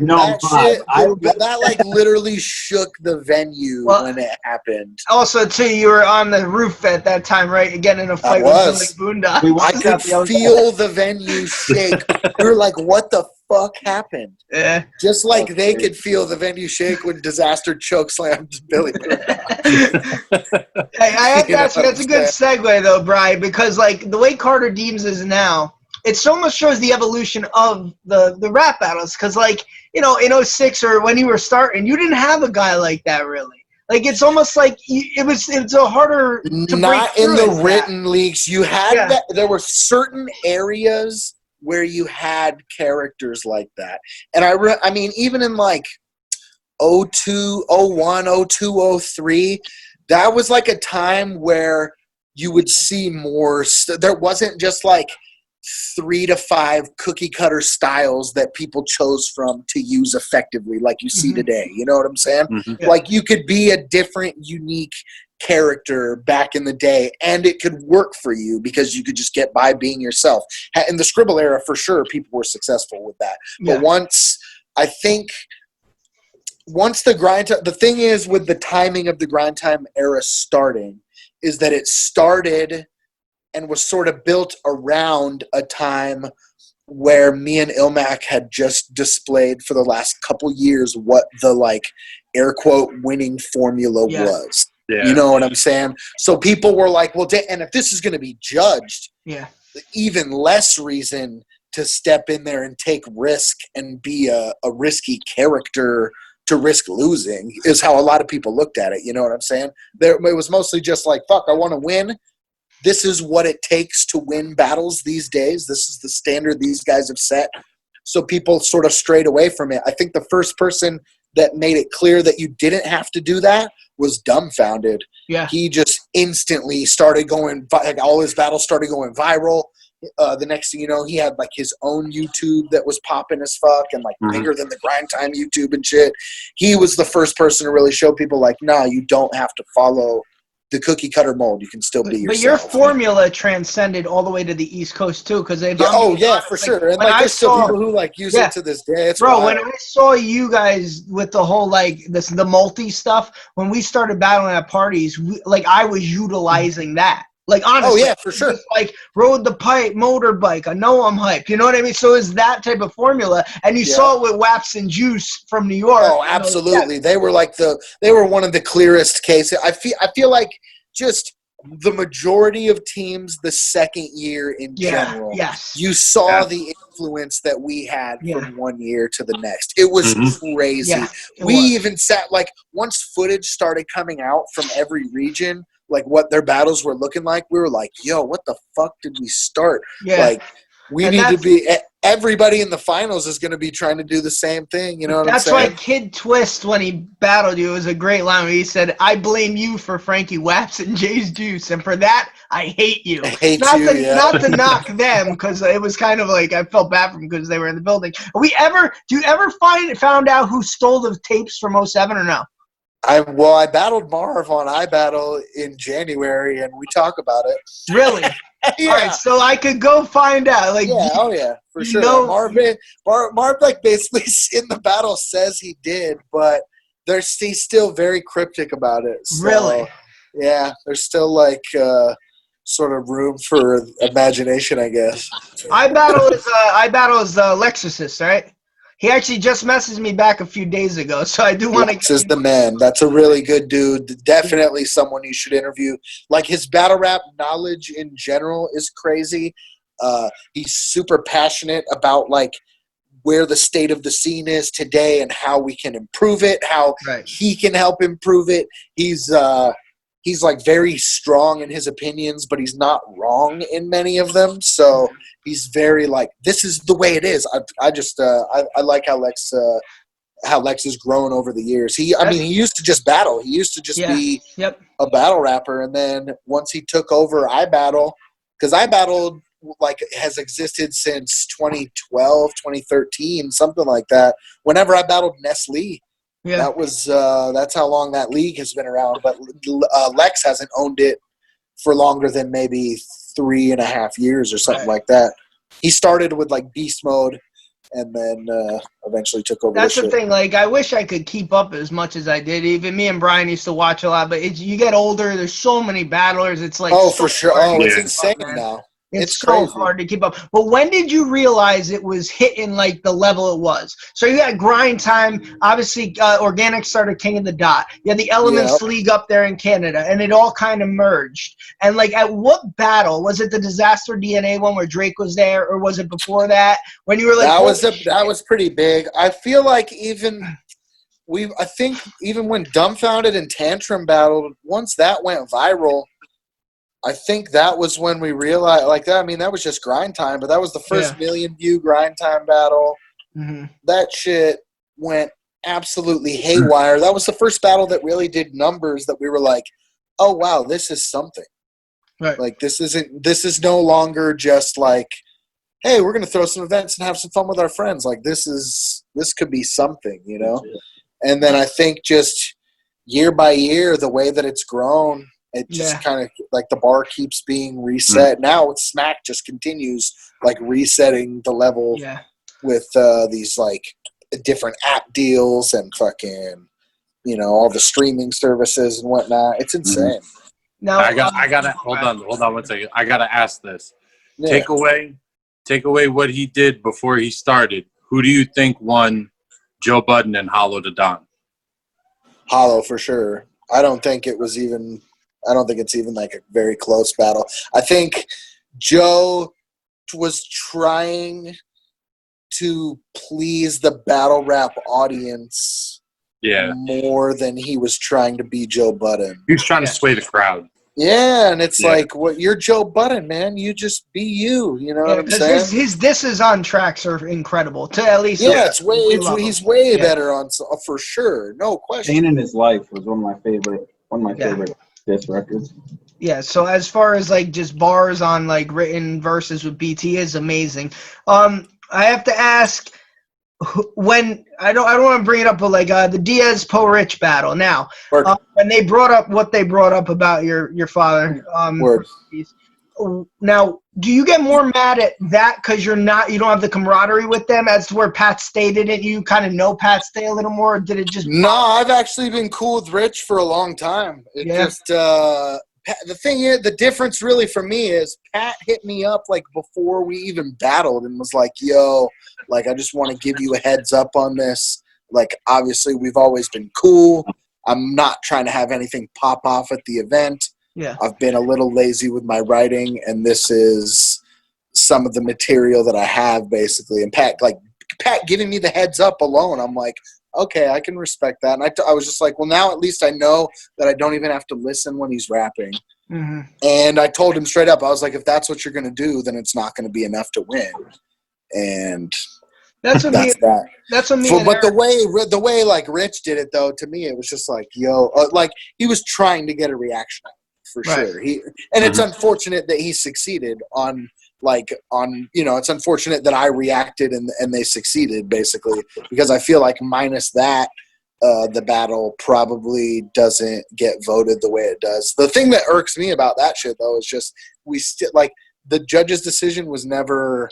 Gnome that five. shit I that, that, like literally shook the venue Well- when it happened Also, too, you were on the roof at that time, right? Again in a fight with Billy Boondock. we I could that the other day. feel the venue shake. we were like, "What the fuck happened? Yeah. Just like they could feel the venue shake when Disaster choke slammed Billy. Hey, I have to ask you, that's a good segue though, Brian, because like the way Carter Deems is now, it so much shows the evolution of the the rap battles. Because like you know, in 06 or when you were starting, you didn't have a guy like that really. Like it's almost like it was it's a harder to Not break in the as that. written leagues. You had Yeah. that. There were certain areas where you had characters like that, and I. Re- I mean, even in like 02, 01, 02, 03, that was like a time where you would see more. St- there wasn't just like three to five cookie cutter styles that people chose from to use effectively, like you see Mhm. today. You know what I'm saying? Mhm. Yeah. Like you could be a different, unique character back in the day, and it could work for you because you could just get by being yourself. In the scribble era, for sure, people were successful with that. Yeah. But once I think once the grind ti- the thing is with the timing of the grind time era starting is that it started and was sort of built around a time where me and Illmac had just displayed for the last couple years what the like air quote winning formula Yeah. was. Yeah. You know what I'm saying? So people were like, well, da- and if this is going to be judged, Yeah. even less reason to step in there and take risk and be a, a risky character to risk losing is how a lot of people looked at it. You know what I'm saying? There, it was mostly just like, fuck, I want to win. This is what it takes to win battles these days. This is the standard these guys have set. So people sort of strayed away from it. I think the first person that made it clear that you didn't have to do that was dumbfounded Yeah. he just instantly started going like all his battles started going viral uh, the next thing you know he had like his own youtube that was popping as fuck and like Mhm. bigger than the grind time youtube and shit he was the first person to really show people like nah you don't have to follow the cookie cutter mold you can still be But your formula transcended all the way to the East Coast too, because they've yeah, oh yeah like, for sure and like I there's still saw- people who like use Yeah. it to this day it's Bro, wild. when I saw you guys with the whole like this the multi stuff, when we started battling at parties, we, like I was mm-hmm. utilizing that. Like honestly, oh yeah for sure just, like rode the pipe motorbike. I know I'm hype. You know what I mean? So it's that type of formula, and you Yeah. saw it with Waps and Juice from New York. Oh, you know, absolutely. They were like the they were one of the clearest cases. I feel I feel like just the majority of teams the second year in Yeah. general. Yes. You saw Yeah. the influence that we had Yeah. from one year to the next. It was Mhm. crazy. yeah. it we was. even sat like once footage started coming out from every region, like what their battles were looking like, we were like, "Yo, what the fuck did we start?" Yeah. Like we And need to be. Everybody in the finals is going to be trying to do the same thing. You know what That's I'm saying? why Kid Twist, when he battled you, it was a great line. Where he said, "I blame you for Frankie Waps and Jay's Juice, and for that, I hate you." I hate not you. to yeah. not to knock them because it was kind of like I felt bad for them because they were in the building. Are we ever do you ever find found out who stole the tapes from 07 or no? I well, I battled Marv on iBattle in January, and we talk about it. Really? yeah, All right, so I could go find out. Like, yeah, oh yeah, for sure. know- Marv, Marv, Marv, like basically in the battle says he did, but there's he's still very cryptic about it. So, really? Yeah, there's still like uh, sort of room for imagination, I guess. I battle is uh, I battle is uh, Lexicist, right? He actually just messaged me back a few days ago, so I do want to. is the man. That's a really good dude. Definitely someone you should interview. Like his battle rap knowledge in general is crazy. Uh, he's super passionate about like where the state of the scene is today and how we can improve it, how Right. he can help improve it. He's uh, he's like very strong in his opinions, but he's not wrong in many of them. So he's very like this is the way it is. I I just uh, I, I like how Lex uh, how Lex has grown over the years. He I mean he used to just battle. He used to just Yeah. be Yep. a battle rapper, and then once he took over I battle, because iBattle like has existed since 2012 2013 something like that whenever i battled nestle Yeah. that was uh, that's how long that league has been around. But uh, Lex hasn't owned it for longer than maybe three and a half years or something Right. like that. He started with like beast mode, and then uh, eventually took over. That's the the shit. thing. Like, I wish I could keep up as much as I did. Even me and Brian used to watch a lot, but it's, you get older. There's so many battlers. It's like oh, so for sure. Oh, it's Yeah. up, insane now. It's, It's so hard to keep up. But when did you realize it was hitting like the level it was? So you had grind time. Obviously, uh, Organik started king of the dot. You had the Elements Yep. League up there in Canada, and it all kind of merged. And like, at what battle was it? The Dizaster DNA one where Drake was there, or was it before that? When you were like, that was a, that was pretty big. I feel like even we I think even when Dumbfounded and Tantrum battled, once that went viral, I think that was when we realized like that. I mean, that was just grind time, but that was the first million view grind time battle. Mhm. That shit went absolutely haywire. That was the first battle that really did numbers that we were like, oh wow, this is something. Right. Like this isn't this is no longer just like hey, we're gonna throw some events and have some fun with our friends. Like this is this could be something, you know. And then I think just year by year, the way that it's grown, it just Yeah. kind of like the bar keeps being reset. Now with Smack just continues like resetting the level yeah. with uh, these like different app deals and fucking you know all the streaming services and whatnot. It's insane. Now I got. um, I gotta hold on. Hold on one second. I gotta ask this. Yeah. Take away. Take away what he did before he started. Who do you think won Joe Budden and Hollow Da Don? Hollow for sure. I don't think it was even. I don't think it's even like a very close battle. I think Joe was trying to please the battle rap audience Yeah, more than he was trying to be Joe Budden. he was trying Yeah. to sway the crowd. Yeah, and it's Yeah. like, what you're Joe Budden, man. You just be you. You know Yeah, what I'm 'cause saying? his, his disses on tracks are incredible. To at least yeah, it's way. It's, he's him. way Yeah. better on uh, for sure, no question. Pain in His Life was one of my favorite, one of my Yeah. favorite diss records. Yeah, so as far as like just bars on like written verses with BT is amazing. Um, I have to ask when I don't I don't want to bring it up, but like uh, the Diaz Poe Rich battle. Now, uh, when they brought up what they brought up about your your father, um, now do you get more mad at that because you're not you don't have the camaraderie with them as to where Pat stated it? You kind of know Pat Stay a little more. Or did it just No, I've actually been cool with Rich for a long time. It Yeah. just uh, the thing is, the difference really for me is Pat hit me up like before we even battled and was like, "Yo, like I just want to give you a heads up on this. Like, obviously, we've always been cool. I'm not trying to have anything pop off at the event. Yeah I've been a little lazy with my writing, and this is some of the material that I have basically. And Pat, like Pat, giving me the heads up alone, I'm like, okay, I can respect that. And I, t- I was just like, well, now at least I know that I don't even have to listen when he's rapping. hmm And I told him straight up, I was like, if that's what you're gonna do, then it's not gonna be enough to win. And that's what me that's that. that's what me but the way the way like Rich did it though, to me it was just like yo, uh, like he was trying to get a reaction out of it, for Right. sure. He and it's unfortunate that he succeeded on like on you know it's unfortunate that I reacted and and they succeeded basically because I feel like minus that. Uh, the battle probably doesn't get voted the way it does. The thing that irks me about that shit though is just we still like the judge's decision was never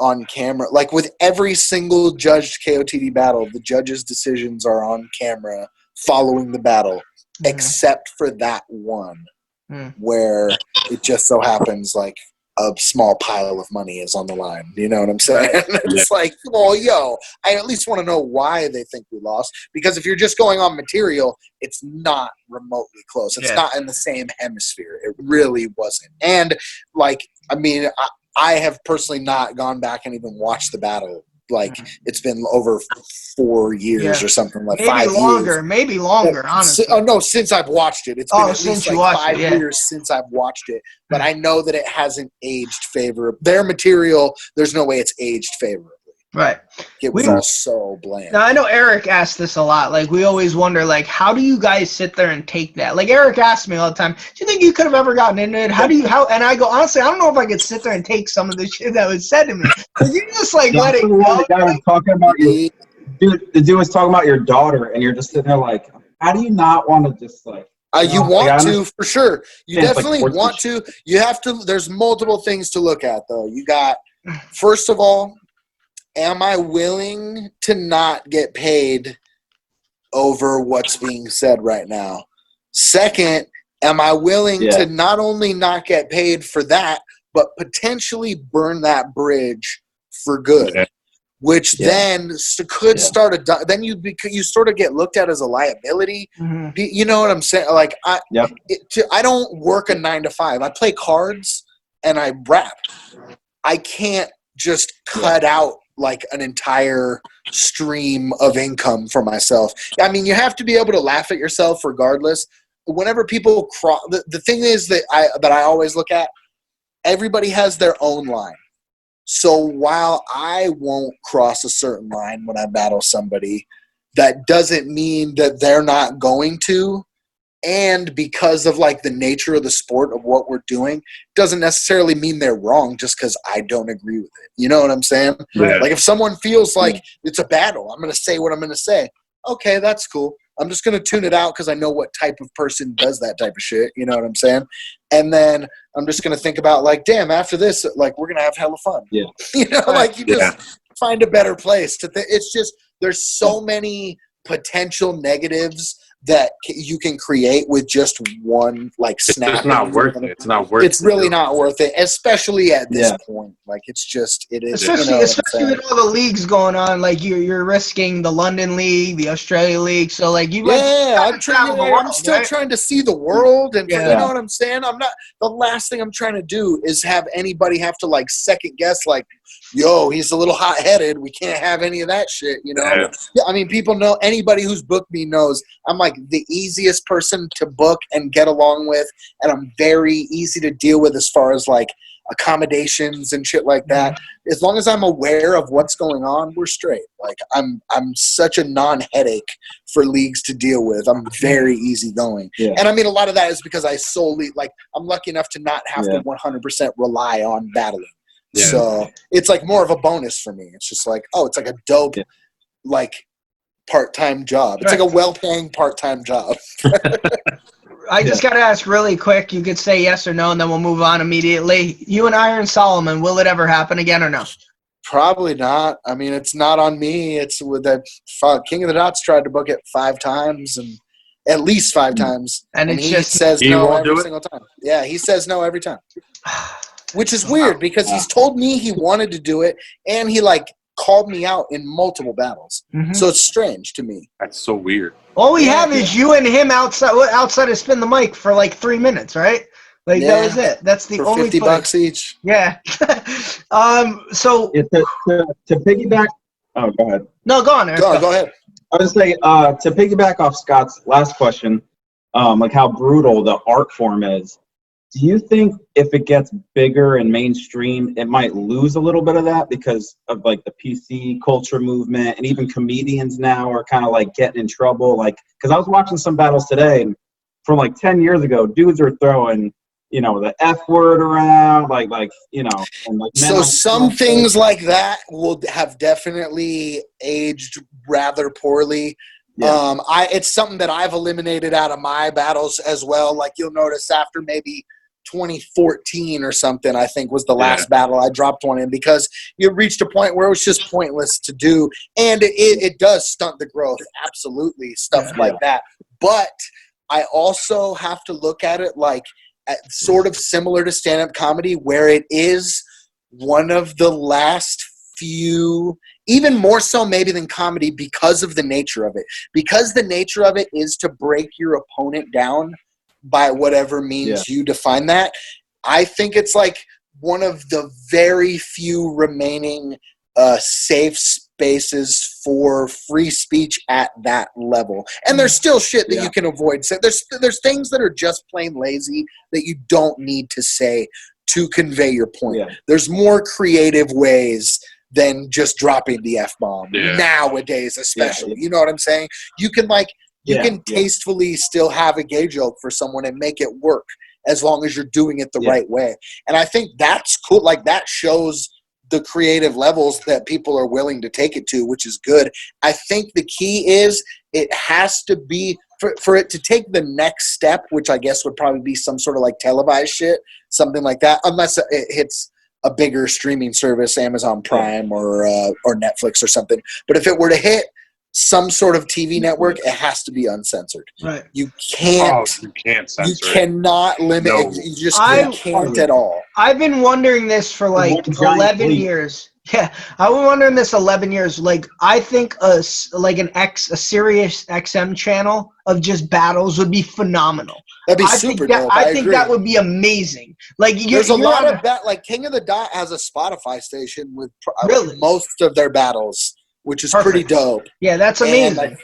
on camera. Like with every single judged KOTD battle, the judges' decisions are on camera following the battle, Mhm. except for that one Mm. where it just so happens like a small pile of money is on the line. You know what I'm saying? it's like, well, yo, I at least want to know why they think we lost. Because if you're just going on material, it's not remotely close. It's Yeah. not in the same hemisphere. It really wasn't. And like, I mean, I, I have personally not gone back and even watched the battle. Like it's been over four years Yeah. or something like maybe five longer, years. maybe longer, honestly. Si- oh no, since I've watched it, it's Oh, been at since least like watched it, five yeah. years since I've watched it. But hmm. I know that it hasn't aged favorably. Their material, there's no way it's aged favorably. Right. It was We- all so bland. Now I know Eric asked this a lot. Like we always wonder, like, how do you guys sit there and take that? Like Eric asks me all the time, "Do you think you could have ever gotten into it? How do you how?" And I go, honestly, I don't know if I could sit there and take some of the shit that was said to me. Cause you just like let it the go. the guy was talking about your dude. The dude was talking about your daughter, and you're just sitting there like, how do you not want to just like? Uh, you No, want I to for sure. You Yeah, it's like definitely want to. You have to. There's multiple things to look at though. You got first of all, am I willing to not get paid over what's being said right now? Second, am I willing Yeah. to not only not get paid for that, but potentially burn that bridge for good. Yeah. Which Yeah. then could Yeah. start a di- then you bec- you sort of get looked at as a liability. Mhm. You know what I'm saying? Like I Yep. it, to, I don't work a nine to five. I play cards and I rap. I can't just cut out like an entire stream of income for myself. I mean, you have to be able to laugh at yourself regardless. Whenever people cross, the, the thing is that I that I always look at, everybody has their own line. So while I won't cross a certain line when I battle somebody, that doesn't mean that they're not going to. And because of like the nature of the sport of what we're doing, doesn't necessarily mean they're wrong just because I don't agree with it. You know what I'm saying? Yeah. Like if someone feels mm-hmm. like it's a battle, I'm going to say what I'm going to say. Okay, that's cool. I'm just going to tune it out because I know what type of person does that type of shit. You know what I'm saying? And then I'm just going to think about like, damn, after this, like we're going to have hella fun. Yeah. you know, like you just Yeah. find a better place to. Th- it's just there's so many potential negatives that you can create with just one like snap. just not worth it. It's not worth it. It's it. really not worth it, especially at this Yeah. point. Like it's just it is. Especially, you know especially with all the leagues going on, like you're you're risking the London League, the Australia League. So like you, like, yeah, gotta I'm, travel trying, the I'm still right? trying to see the world, and you know what I'm saying. I'm not. The last thing I'm trying to do is have anybody have to like second guess, like, "Yo, he's a little hot headed. We can't have any of that shit." You know. Yeah. Yeah, I mean, people know. Anybody who's booked me knows I'm like the easiest person to book and get along with, and I'm very easy to deal with as far as like accommodations and shit like that. Mm-hmm. As long as I'm aware of what's going on, we're straight. Like I'm, I'm such a non-headache for leagues to deal with. I'm very easygoing, Yeah. and I mean a lot of that is because I solely like I'm lucky enough to not have Yeah. to 100% rely on battling. Yeah. So it's like more of a bonus for me. It's just like, oh, it's like a dope, like part-time job. It's like a well-paying part-time job. I just gotta ask really quick. You could say yes or no, and then we'll move on immediately. You and Iron Solomon, will it ever happen again or no? Probably not. I mean, it's not on me. It's with the fuck King of the Dots tried to book it five times and at least five mm. times, And it's he just says He no won't every do it? single time. Yeah, he says no every time, which is weird because he's told me he wanted to do it and he like called me out in multiple battles. Mhm. So it's strange to me. That's so weird. all we Yeah, have is you and him outside outside of spin the mic for like three minutes, right? Like Yeah. that was it. That's the For only fifty footage. bucks each. Yeah. um. So Yeah, to, to, to piggyback. Oh, go ahead. no, go on, Eric. Go, go ahead. I was say uh, to piggyback off Scott's last question, um, like how brutal the art form is. Do you think if it gets bigger and mainstream, it might lose a little bit of that because of like the PC culture movement and even comedians now are kind of like getting in trouble? Like, because I was watching some battles today, and from like ten years ago, dudes are throwing you know the f word around, like like you know, and like So some things like that will have definitely aged rather poorly. Yeah. Um, I it's something that I've eliminated out of my battles as well. Like you'll notice after maybe 2014 or something, I think was the last battle I dropped one in because you reached a point where it was just pointless to do, and it, it, it does stunt the growth. Absolutely, stuff Yeah. like that. But I also have to look at it like at, sort of similar to stand-up comedy, where it is one of the last few even more so maybe than comedy because of the nature of it because the nature of it is to break your opponent down by whatever means you define that i think it's like one of the very few remaining uh, safe spaces for free speech at that level and there's still shit that Yeah. you can avoid So there's there's things that are just plain lazy that you don't need to say to convey your point Yeah. there's more creative ways than just dropping the f bomb Yeah. nowadays, especially. You know what I'm saying? You can like you Yeah, can yeah. tastefully still have a gay joke for someone and make it work as long as you're doing it the Yeah. right way. And I think that's cool. Like that shows the creative levels that people are willing to take it to, which is good. I think the key is it has to be for, for it to take the next step, which I guess would probably be some sort of like televised shit, something like that, unless it hits a bigger streaming service, Amazon Prime or uh, or Netflix or something. But if it were to hit some sort of TV network, it has to be uncensored. Right. You can't. Oh, you can't you censor it. cannot limit. No. it. You just I- can't at all. I've been wondering this for like 11 leap. years. Yeah, I've been wondering this 11 years. Like, I think a like an X a Sirius XM channel of just battles would be phenomenal. That'd be I super think that dope. I, I, think agree. that would be amazing. Like, you're, There's a you're lot of bat like King of the Dot has a Spotify station with pr- uh, Really? most of their battles, which is Perfect. pretty dope. yeah, that's amazing. like,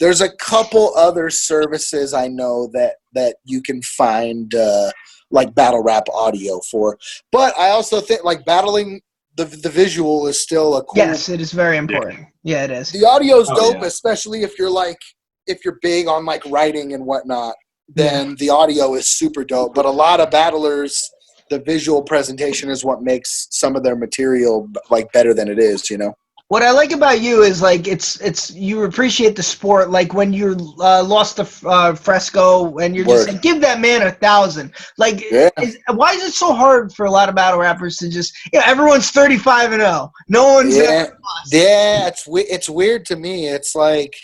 there's a couple other services I know that that you can find uh, like battle rap audio for, but I also think like battling the the visual is still a cool. yes, it is very important. Yeah, it is. The audio is Oh, dope, yeah. especially if you're like if you're big on like writing and whatnot. Then the audio is super dope. But a lot of battlers, the visual presentation is what makes some of their material like better than it is. You know. What I like about you is like it's it's you appreciate the sport. Like when you uh, lost the uh, fresco and you're just Word. like give that man a thousand. Like Yeah. is, why is it so hard for a lot of battle rappers to just yeah everyone's thirty five and zero. No one's Yeah, yeah. It's it's weird to me. It's like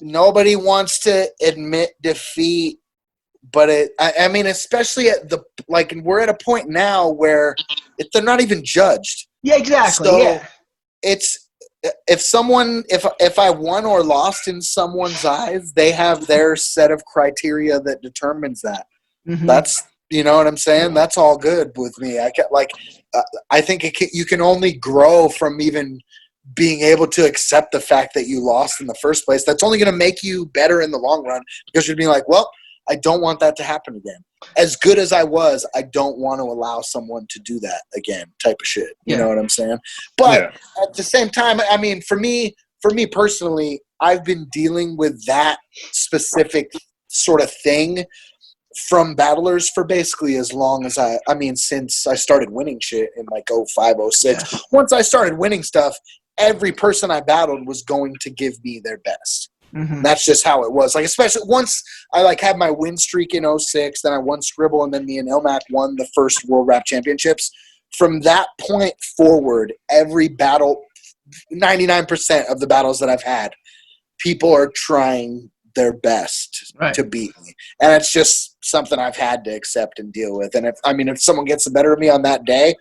nobody wants to admit defeat, but it. I, I mean, especially at the like we're at a point now where it, they're not even judged. yeah exactly So- yeah It's if someone if if I won or lost in someone's eyes, they have their set of criteria that determines that. Mhm. That's you know what I'm saying. That's all good with me. I can, like uh, I think it can, you can only grow from even being able to accept the fact that you lost in the first place. That's only going to make you better in the long run because you're being like, well, I don't want that to happen again. As good as I was, I don't want to allow someone to do that again. Type of shit. You Yeah. know what I'm saying? But Yeah. at the same time, I mean, for me, for me personally, I've been dealing with that specific sort of thing from battlers for basically as long as I, I mean, since I started winning shit in like 05, 06. Once I started winning stuff, every person I battled was going to give me their best. Mhm. That's just how it was. Like, especially once I like had my win streak in 06, then I won Scribble, and then me and Illmac won the first World Rap Championships. From that point forward, every battle, 99% of the battles that I've had, people are trying their best Right. to beat me. And it's just something I've had to accept and deal with. And if, I mean, if someone gets the better of me on that day,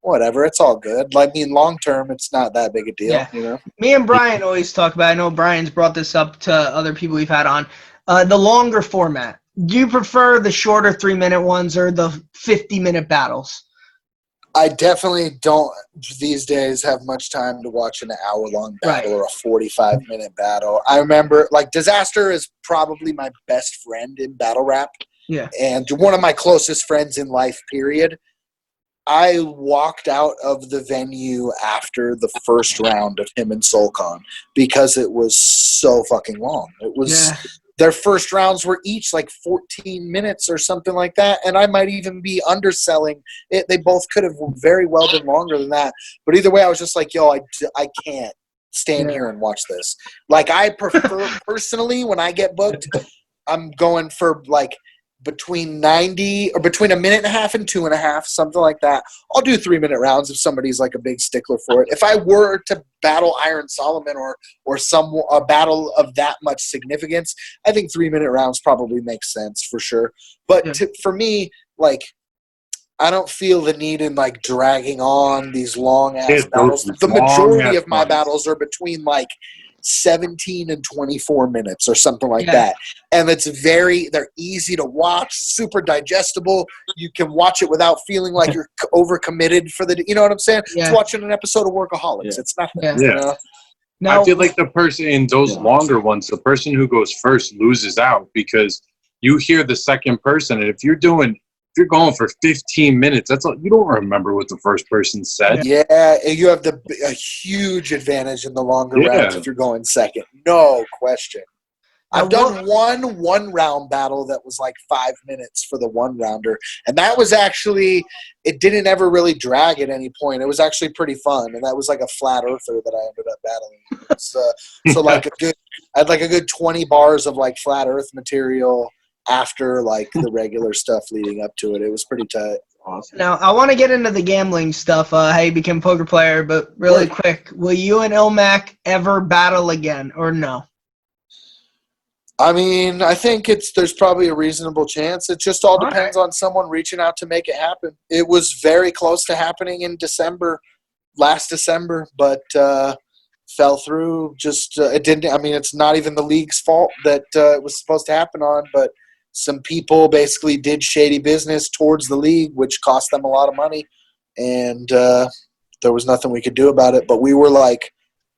whatever, it's all good. Like, I mean, long term, it's not that big a deal, Yeah. you know? Me and Brian always talk about. I know Brian's brought this up to other people we've had on. Uh, the longer format. Do you prefer the shorter three minute ones or the fifty minute battles? I definitely don't these days have much time to watch an hour long battle or a 45 minute battle. I remember like Dizaster is probably my best friend in battle rap Yeah. and one of my closest friends in life period. I walked out of the venue after the first round of him and Solcon because it was so fucking long. It was Yeah. their first rounds were each like 14 minutes or something like that and i might even be underselling it they both could have very well been longer than that but either way i was just like yo i, I can't stand Yeah. here and watch this like i prefer personally when i get booked i'm going for like between 90 or between a minute and a half and two and a half something like that i'll do three minute rounds if somebody's like a big stickler for it if i were to battle iron solomon or or some a battle of that much significance I think three minute rounds probably makes sense for sure. But Yeah. to, for me, like, I don't feel the need in like dragging on these long ass battles. The majority of my ones. battles are between like 17 and 24 minutes or something like Yeah. that. And it's very, they're easy to watch, super digestible. You can watch it without feeling like you're overcommitted for the, you know what I'm saying? Yeah. It's watching an episode of Workaholics. Yeah. It's nothing. Yeah. You know? Now, I feel like the person in those Yeah. longer ones, the person who goes first loses out because you hear the second person, and if you're doing, if you're going for 15 minutes, that's all, you don't remember what the first person said. Yeah, and you have the a huge advantage in the longer Yeah. rounds if you're going second. No question. I've done one one round battle that was like five minutes for the one rounder, and that was actually it didn't ever really drag at any point. It was actually pretty fun, and that was like a flat earther that I ended up battling. It was, uh, so like a good, I had like a good twenty bars of like flat earth material after like the regular stuff leading up to it. It was pretty tight. Awesome. Now I want to get into the gambling stuff. Uh, how you became a poker player, but really Sure. quick, will you and Illmac ever battle again, or no? I mean, I think it's there's probably a reasonable chance. It just all All depends on someone reaching out to make it happen. It was very close to happening in December, last December, but uh, fell through. Just uh, it didn't. I mean, it's not even the league's fault that uh, it was supposed to happen on, but some people basically did shady business towards the league, which cost them a lot of money, and uh, there was nothing we could do about it. But we were like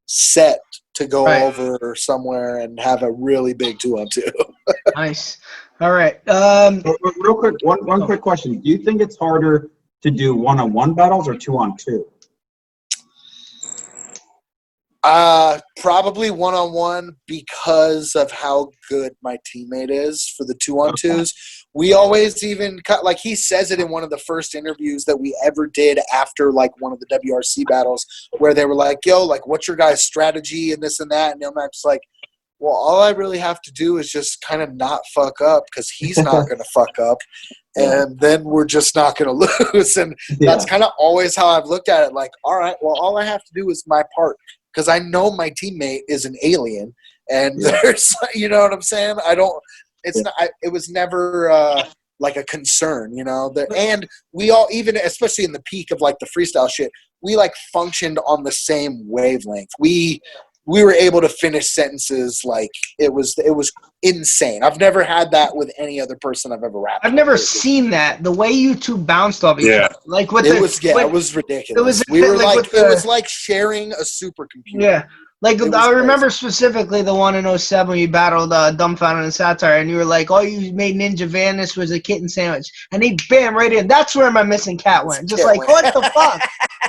set to go Right. over somewhere and have a really big two on two. nice. All right. Um, But- but Real quick, one, one Oh. quick question. Do you think it's harder to do one-on-one battles or two-on-two? Uh, probably one on one because of how good my teammate is for the two on twos. We always even cut like he says it in one of the first interviews that we ever did after like one of the WRC battles where they were like, "Yo, like, what's your guys' strategy and this and that?" And Illmac's like, "Well, all I really have to do is just kind of not fuck up because he's not going to fuck up, and then we're just not going to lose." And that's kind of always how I've looked at it. Like, all right, well, all I have to do is my part because I know my teammate is an alien, and Yeah. there's, you know what I'm saying. I don't. It's Yeah. not. I, it was never uh, like a concern, you know. The, and we all, even especially in the peak of like the freestyle shit, we like functioned on the same wavelength. We we were able to finish sentences like it was it was insane. I've never had that with any other person I've ever rapped. I've never It- seen that. The way you two bounced off each Yeah. other, like with It the, was yeah, with- it was ridiculous. It was we were like like, with it the- was like sharing a supercomputer. Yeah. Like I remember specifically the one in 07 when you battled uh, Dumbfounded and Satire, and you were like, "All you made Ninja Vanis was a kitten sandwich," and he bam right in. That's where my missing cat went. Just Cat like, went. what the fuck?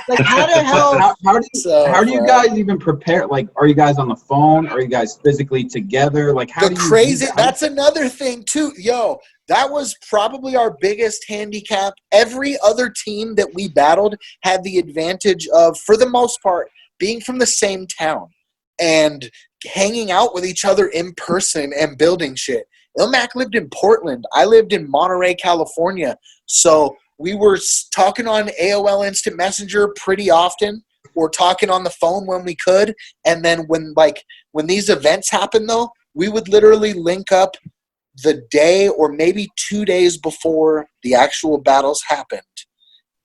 Like, how the hell? How, how do you, So, how do you guys even prepare? Like, are you guys on the phone? Are you guys physically together? Like, how the do you crazy that? that's another thing too yo that was probably our biggest handicap every other team that we battled had the advantage of for the most part being from the same town and hanging out with each other in person and building shit. Illmac lived in portland. I lived in monterey california. So we were talking on aol instant messenger pretty often or talking on the phone when we could. And then when like when these events happen though we would literally link up the day or maybe two days before the actual battles happened.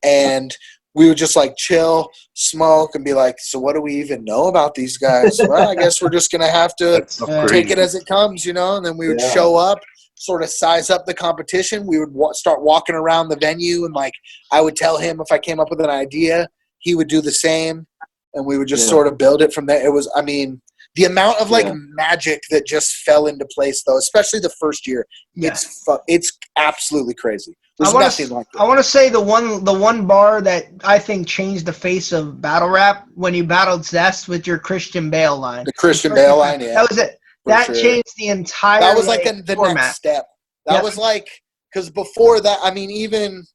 And we would just like chill smoke and be like so what do we even know about these guys well i guess we're just gonna have to so take it as it comes you know and then we would Yeah. show up sort of size up the competition we would wa- start walking around the venue and like i would tell him if i came up with an idea he would do the same and we would just Yeah. sort of build it from there it was i mean the amount of like Yeah. magic that just fell into place though especially the first year Yeah. it's fu- it's absolutely crazy there's I wanna nothing like I want to say the one the one bar that I think changed the face of battle rap when you battled Zest with your Christian Bale line. the christian bale line yeah That was it. That sure. changed the entire. that was like the, the format. next step. That Yep. was like because before that, I mean, even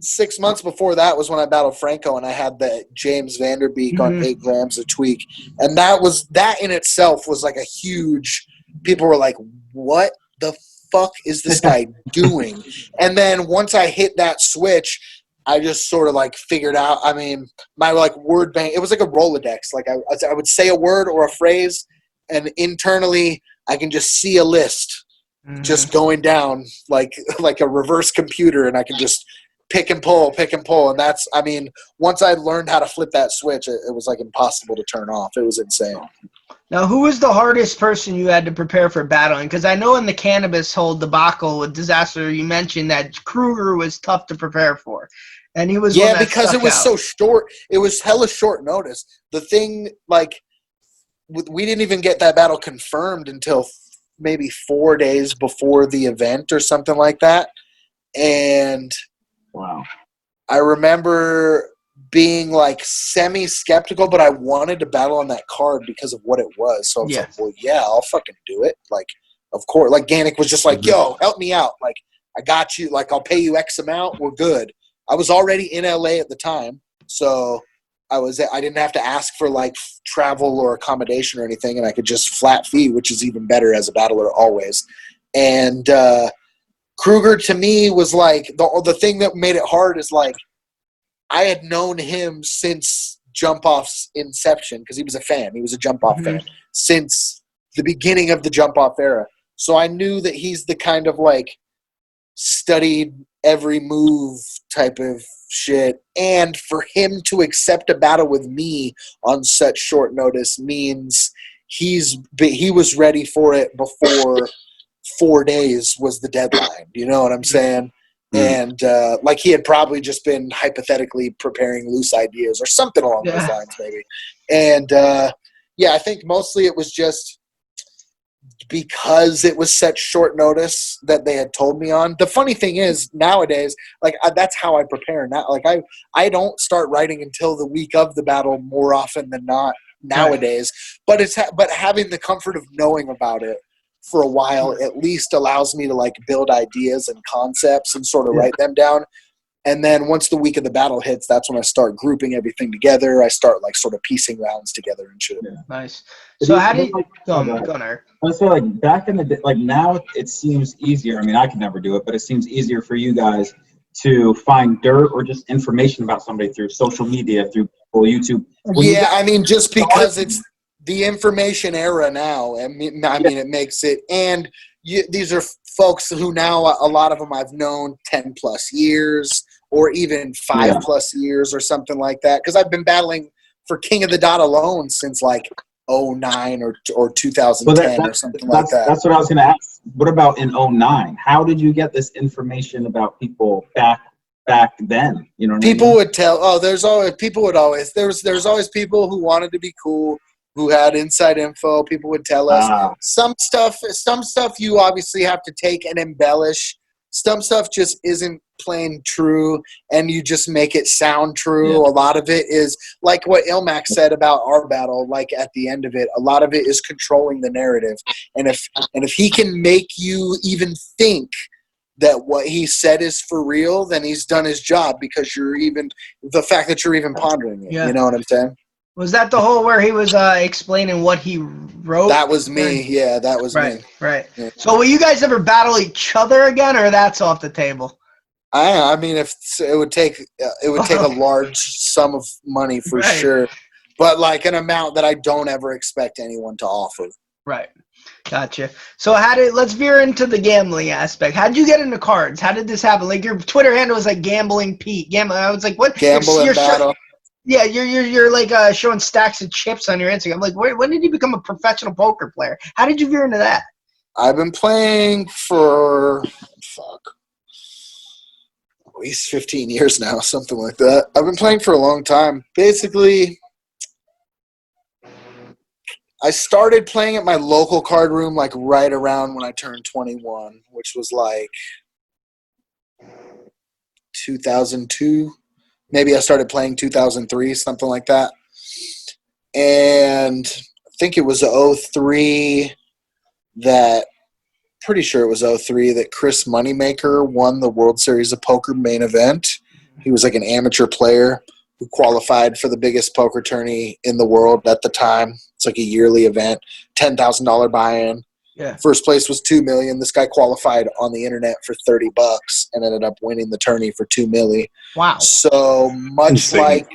six months before that was when I battled Franco and I had the James Vanderbeek on Mhm. eight grams a tweak, and that was that in itself was like a huge. People were like, "What the fuck is this guy doing?" And then once I hit that switch. I just sort of like figured out. I mean, my like word bank. It was like a Rolodex. Like I, I would say a word or a phrase, and internally I can just see a list Mhm. just going down like like a reverse computer and i can just pick and pull pick and pull and that's i mean once i learned how to flip that switch it, it was like impossible to turn off it was insane Now, who was the hardest person you had to prepare for battling? Because I know in the Canibus whole debacle with Dizaster, you mentioned that Kruger was tough to prepare for, and he was yeah that because it was out. so short it was hella short notice the thing like we didn't even get that battle confirmed until maybe four days before the event or something like that and Wow. I remember being like semi skeptical, but I wanted to battle on that card because of what it was. So I was Yeah. like, well, yeah, I'll fucking do it. Like, of course. Like, Ganic was just like, yo, help me out. Like, I got you. Like, I'll pay you X amount. We're good. I was already in LA at the time. So I was, I didn't have to ask for like travel or accommodation or anything. And I could just flat fee, which is even better as a battler always. And, uh, Kruger to me was like the the thing that made it hard is like I had known him since Jump Off's inception because he was a fan. He was a Jump Off Mhm. fan since the beginning of the Jump Off era. So I knew that he's the kind of like studied every move type of shit. And for him to accept a battle with me on such short notice means he's he was ready for it before four days was the deadline. You know what I'm saying? Mm. And uh, like he had probably just been hypothetically preparing loose ideas or something along those lines, maybe. And uh, yeah, I think mostly it was just because it was such short notice that they had told me on. The funny thing is nowadays, like I, that's how I prepare now. Like I, I don't start writing until the week of the battle more often than not nowadays. But it's ha- but having the comfort of knowing about it for a while at least allows me to like build ideas and concepts and sort of Yeah. write them down. And then once the week of the battle hits, that's when I start grouping everything together. I start like sort of piecing rounds together and shit. Nice. So you- how do you like, go oh, on, go ahead. go on, Eric? I say like back in the day, like now it seems easier. I mean, I could never do it, but it seems easier for you guys to find dirt or just information about somebody through social media, through Google, YouTube. When you yeah, I mean, just because it's the information era now. I mean, I mean, it makes it. And you, these are folks who now a lot of them I've known ten plus years, or even five Yeah. plus years, or something like that. Because I've been battling for King of the Dot alone since like 09 or or 2010 Well, that- or something like that. that's what I was going to ask. What about in 09? How did you get this information about people back back then? You know, what I people mean? would tell oh there's always people would always there's there's always people who wanted to be cool who had inside info people would tell us. Ah, some stuff some stuff you obviously have to take and embellish. Some stuff just isn't plain true and you just make it sound true. Yeah. a lot of it is like what Illmac said about our battle like at the end of it a lot of it is controlling the narrative. And if and if he can make you even think that what he said is for real then he's done his job because you're even the fact that you're even pondering it Yeah. you know what i'm saying Was that the whole where he was uh, explaining what he wrote? that was me yeah that was me right, right. Yeah. So will you guys ever battle each other again, or that's off the table? I I mean, if it would take uh, it would take a large sum of money for Right. sure, but like an amount that I don't ever expect anyone to offer. Right. Gotcha. So how did let's veer into the gambling aspect. How did you get into cards? How did this happen? Like your Twitter handle was like gambling Pete. Gambling. I was like, what? Gamble You're- and you're battle. Yeah, you're you're you're like uh, showing stacks of chips on your Instagram. I'm like, when did you become a professional poker player? How did you veer into that? I've been playing for fuck at least fifteen years now, something like that. I've been playing for a long time. Basically, I started playing at my local card room like right around when I turned twenty one, which was like two thousand two. Maybe I started playing two thousand three, something like that. And I think it was 03 that pretty sure it was 03 that Chris Moneymaker won the World Series of Poker main event. He was like an amateur player who qualified for the biggest poker tourney in the world at the time. It's like a yearly event, ten thousand dollar buy-in. Yeah. First place was two million. This guy qualified on the internet for thirty bucks and ended up winning the tourney for two milli. Wow. So much Insane. like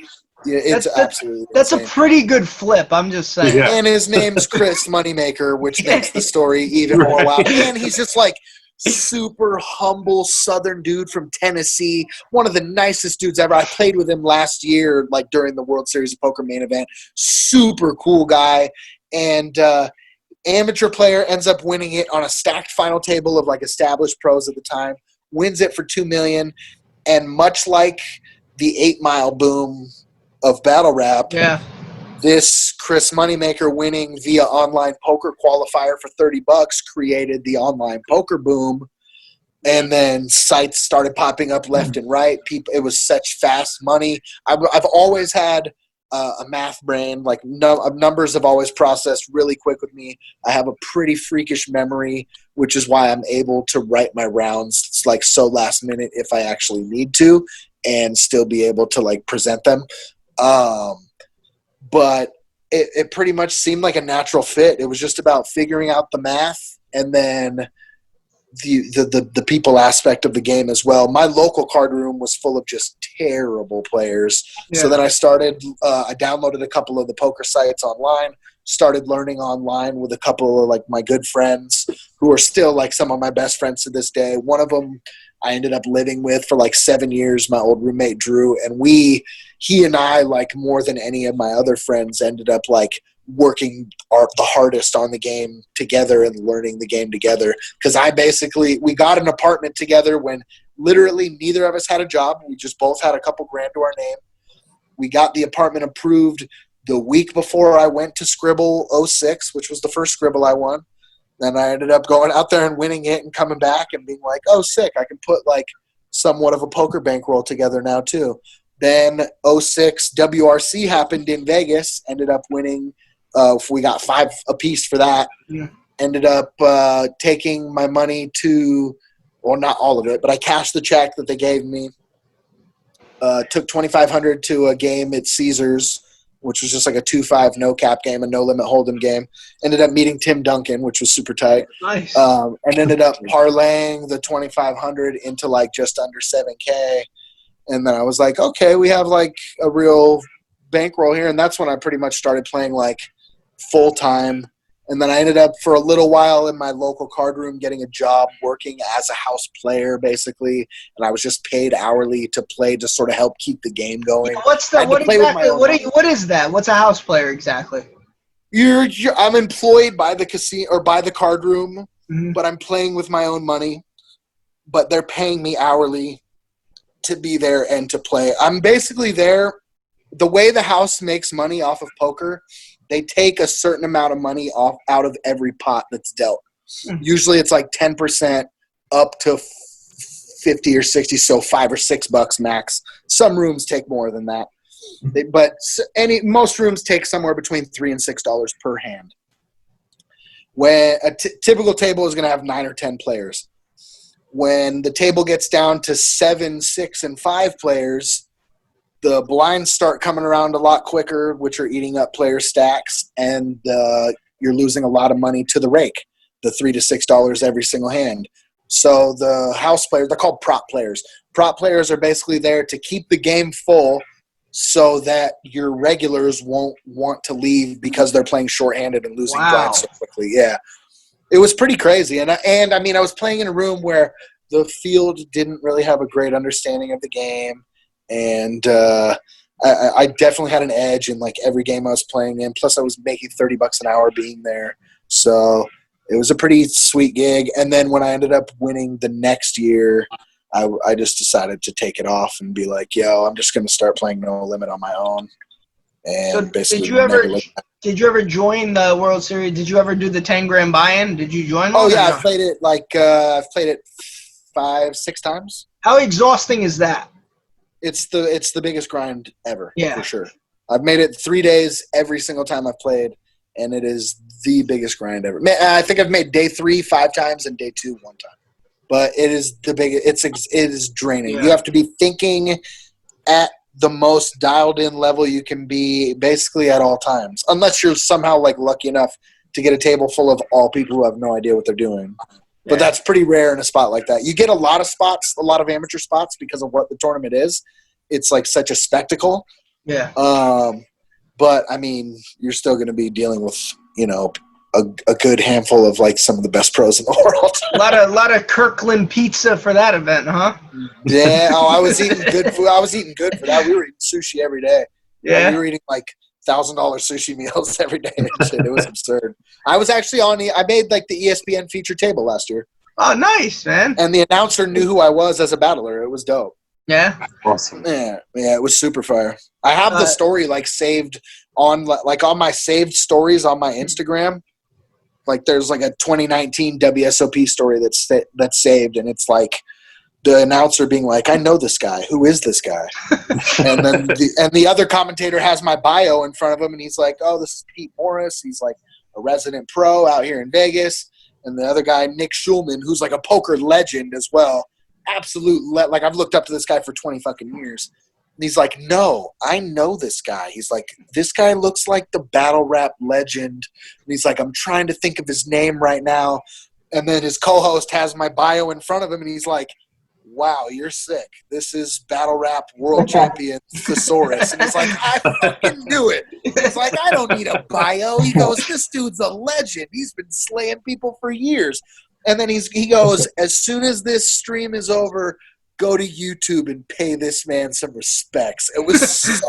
yeah, it's That's- that's- absolutely That's a pretty good flip. I'm just saying. Yeah. and his name's Chris Moneymaker, which makes the story even more wild. And he's just like super humble Southern dude from Tennessee, one of the nicest dudes ever. I played with him last year, like during the World Series of Poker main event. Super cool guy, and uh, amateur player ends up winning it on a stacked final table of like established pros at the time. Wins it for two million, and much like the Eight Mile boom of battle rap, Yeah. this Chris Moneymaker winning via online poker qualifier for 30 bucks created the online poker boom. And then sites started popping up left hmm. and right. People, it was such fast money. I've, I've always had uh, a math brain. Like no, uh, numbers have always processed really quick with me. I have a pretty freakish memory, which is why I'm able to write my rounds it's like so last minute if I actually need to, and still be able to like present them. Um, but it, it pretty much seemed like a natural fit. It was just about figuring out the math and then the, the the the people aspect of the game as well. My local card room was full of just terrible players. So then I started. Uh, I downloaded a couple of the poker sites online. Started learning online with a couple of like my good friends who are still like some of my best friends to this day. One of them I ended up living with for like seven years. My old roommate Drew, and we, he and I, like more than any of my other friends, ended up like working our, the hardest on the game together and learning the game together. Because I basically we got an apartment together when literally neither of us had a job. We just both had a couple grand to our name. We got the apartment approved the week before I went to Scribble 06, which was the first Scribble I won. Then I ended up going out there and winning it and coming back and being like, oh, sick. I can put like somewhat of a poker bankroll together now, too. Then 06 WRC happened in Vegas, ended up winning. Uh, we got five a piece for that. Yeah. Ended up uh, taking my money to, well, not all of it, but I cashed the check that they gave me. Uh, took 2500 to a game at Caesars, which was just like a 2 5 no cap game, a no limit hold'em game. Ended up meeting Tim Duncan, which was super tight Nice. um, and ended up parlaying the 2500 into like just under 7k and then i was like okay we have like a real bankroll here and that's when i pretty much started playing like full time and then i ended up for a little while in my local card room getting a job working as a house player basically and i was just paid hourly to play to sort of help keep the game going What's I the what play with my exactly? What, are you, what is that? What's a house player exactly? you're, you're i'm employed by the casino or by the card room Mhm. but I'm playing with my own money. But they're paying me hourly to be there and to play. I'm basically there. The way the house makes money off of poker, they take a certain amount of money off out of every pot that's dealt. Hmm. Usually, it's like ten percent up to fifty or sixty, so five or six bucks max. Some rooms take more than that, They- but any most rooms take somewhere between three and six dollars per hand when a t- typical table is going to have nine or ten players when the table gets down to seven six and five players the blinds start coming around a lot quicker which are eating up player stacks and uh, you're losing a lot of money to the rake the three to six dollars every single hand. So the house players they're called prop players. Prop players are basically there to keep the game full so that your regulars won't want to leave because they're playing shorthanded and losing Wow. blinds so quickly. Yeah, it was pretty crazy, and I, and I mean, I was playing in a room where the field didn't really have a great understanding of the game, and uh, I, I- I definitely had an edge in like every game I was playing in. Plus, I was making thirty bucks an hour being there, so it was a pretty sweet gig. And then when I ended up winning the next year. I, I just decided to take it off and be like, yo, I'm just going to start playing No Limit on my own. And So basically, did you ever never looked back. did you ever join the World Series? Did you ever do the ten grand buy-in? Did you join? Oh yeah, no? I've played it like uh, I've played it five, six times. How exhausting is that? It's the it's the biggest grind ever. Yeah. for sure. I've made it three days every single time I've played, and it is the biggest grind ever. I think I've made day three five times and day two one time, but it is the big. It's it is draining. Yeah. You have to be thinking at the most dialed in level you can be basically at all times, unless you're somehow like lucky enough to get a table full of all people who have no idea what they're doing. But Yeah. that's pretty rare in a spot like that. You get a lot of spots, a lot of amateur spots because of what the tournament is. It's like such a spectacle. Yeah. Um, but I mean, you're still going to be dealing with you know a, a good handful of like some of the best pros in the world. A lot of a lot of Kirkland pizza for that event, huh? yeah, oh, I was eating good food. I was eating good for that. We were eating sushi every day. Yeah. we were eating like thousand dollar sushi meals every day. It was absurd. I was actually on the. I made like the ESPN feature table last year, Oh, nice, man. and the announcer knew who I was as a battler. It was dope. Yeah. Awesome. Yeah, yeah, it was super fire. I have Uh, the story like saved on like on my saved stories on my Instagram. Like there's like a 2019 WSOP story that's that's saved, and it's like the announcer being like, "I know this guy. Who is this guy?" and then the, and the other commentator has my bio in front of him, and he's like, "Oh, this is Pete Morris. He's like a resident pro out here in Vegas." And the other guy, Nick Schulman, who's like a poker legend as well, absolute le- like I've looked up to this guy for 20 fucking years. And he's like, "No, I know this guy." He's like, "This guy looks like the battle rap legend." And he's like, "I'm trying to think of his name right now." and then his co-host has my bio in front of him, and he's like, "Wow, you're sick. This is battle rap world champion Thesaurus," and he's like, "I fucking knew it." He's like, "I don't need a bio." He goes, "This dude's a legend. He's been slaying people for years." And then he's he goes, "As soon as this stream is over." Go to YouTube and pay this man some respects. It was so,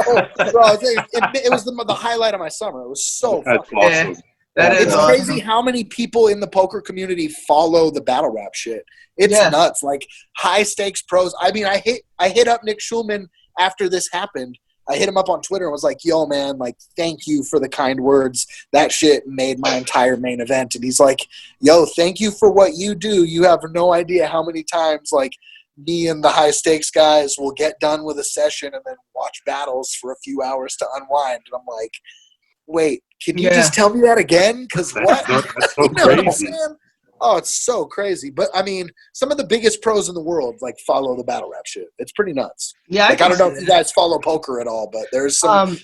bro. It, it, it was the, the highlight of my summer. It was so That's fucking awesome. That it's awesome. crazy how many people in the poker community follow the battle rap shit. It's Yeah. nuts. Like high stakes pros. I mean, I hit I hit up Nick Schulman after this happened. I hit him up on Twitter and was like, "Yo, man, like, thank you for the kind words. That shit made my entire main event." And he's like, "Yo, thank you for what you do. You have no idea how many times like." Me and the high stakes guys will get done with a session and then watch battles for a few hours to unwind. And I'm like, wait, can you Yeah. just tell me that again? Because what? so, that's so You know crazy. saying? Oh, it's so crazy. But I mean, some of the biggest pros in the world like follow the battle rap shit. It's pretty nuts. Yeah, Like I, can don't know see if you guys follow poker at all, but there's some Um,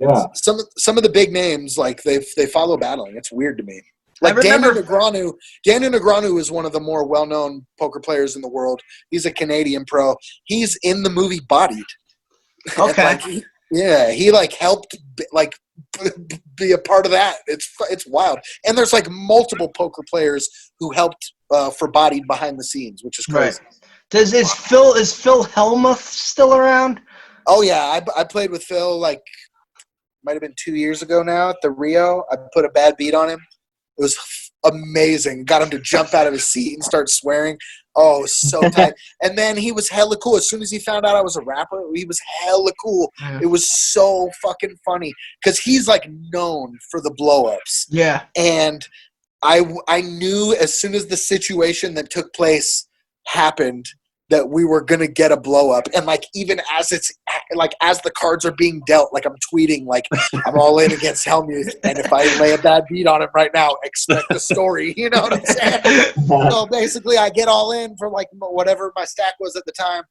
Yeah. some some of the big names like they they follow battling. It's weird to me. Like Daniel remember- Negreanu, Daniel Negreanu is one of the more well-known poker players in the world. He's a Canadian pro. He's in the movie Bodied. And, Okay. like, he- yeah, he like helped like be a part of that. It's it's wild. And there's like multiple poker players who helped uh, for Bodied behind the scenes, which is Right. crazy. Does is Phil is Phil Helmuth still around? Oh yeah, I, I played with Phil like might have been two years ago now at the Rio. I put a bad beat on him. It was amazing. Got him to jump out of his seat and start swearing. Oh, so tight. and then he was hella cool. As soon as he found out I was a rapper, he was hella cool. It was so fucking funny because he's like known for the blow ups. Yeah. And I, I knew as soon as the situation that took place happened that we were gonna get a blow up. And like even as it's like as the cards are being dealt like i'm tweeting like i'm all in against helmuth. And if i lay a bad beat on him right now expect the story. You know what i'm saying? So basically i get all in for like whatever my stack was at the time.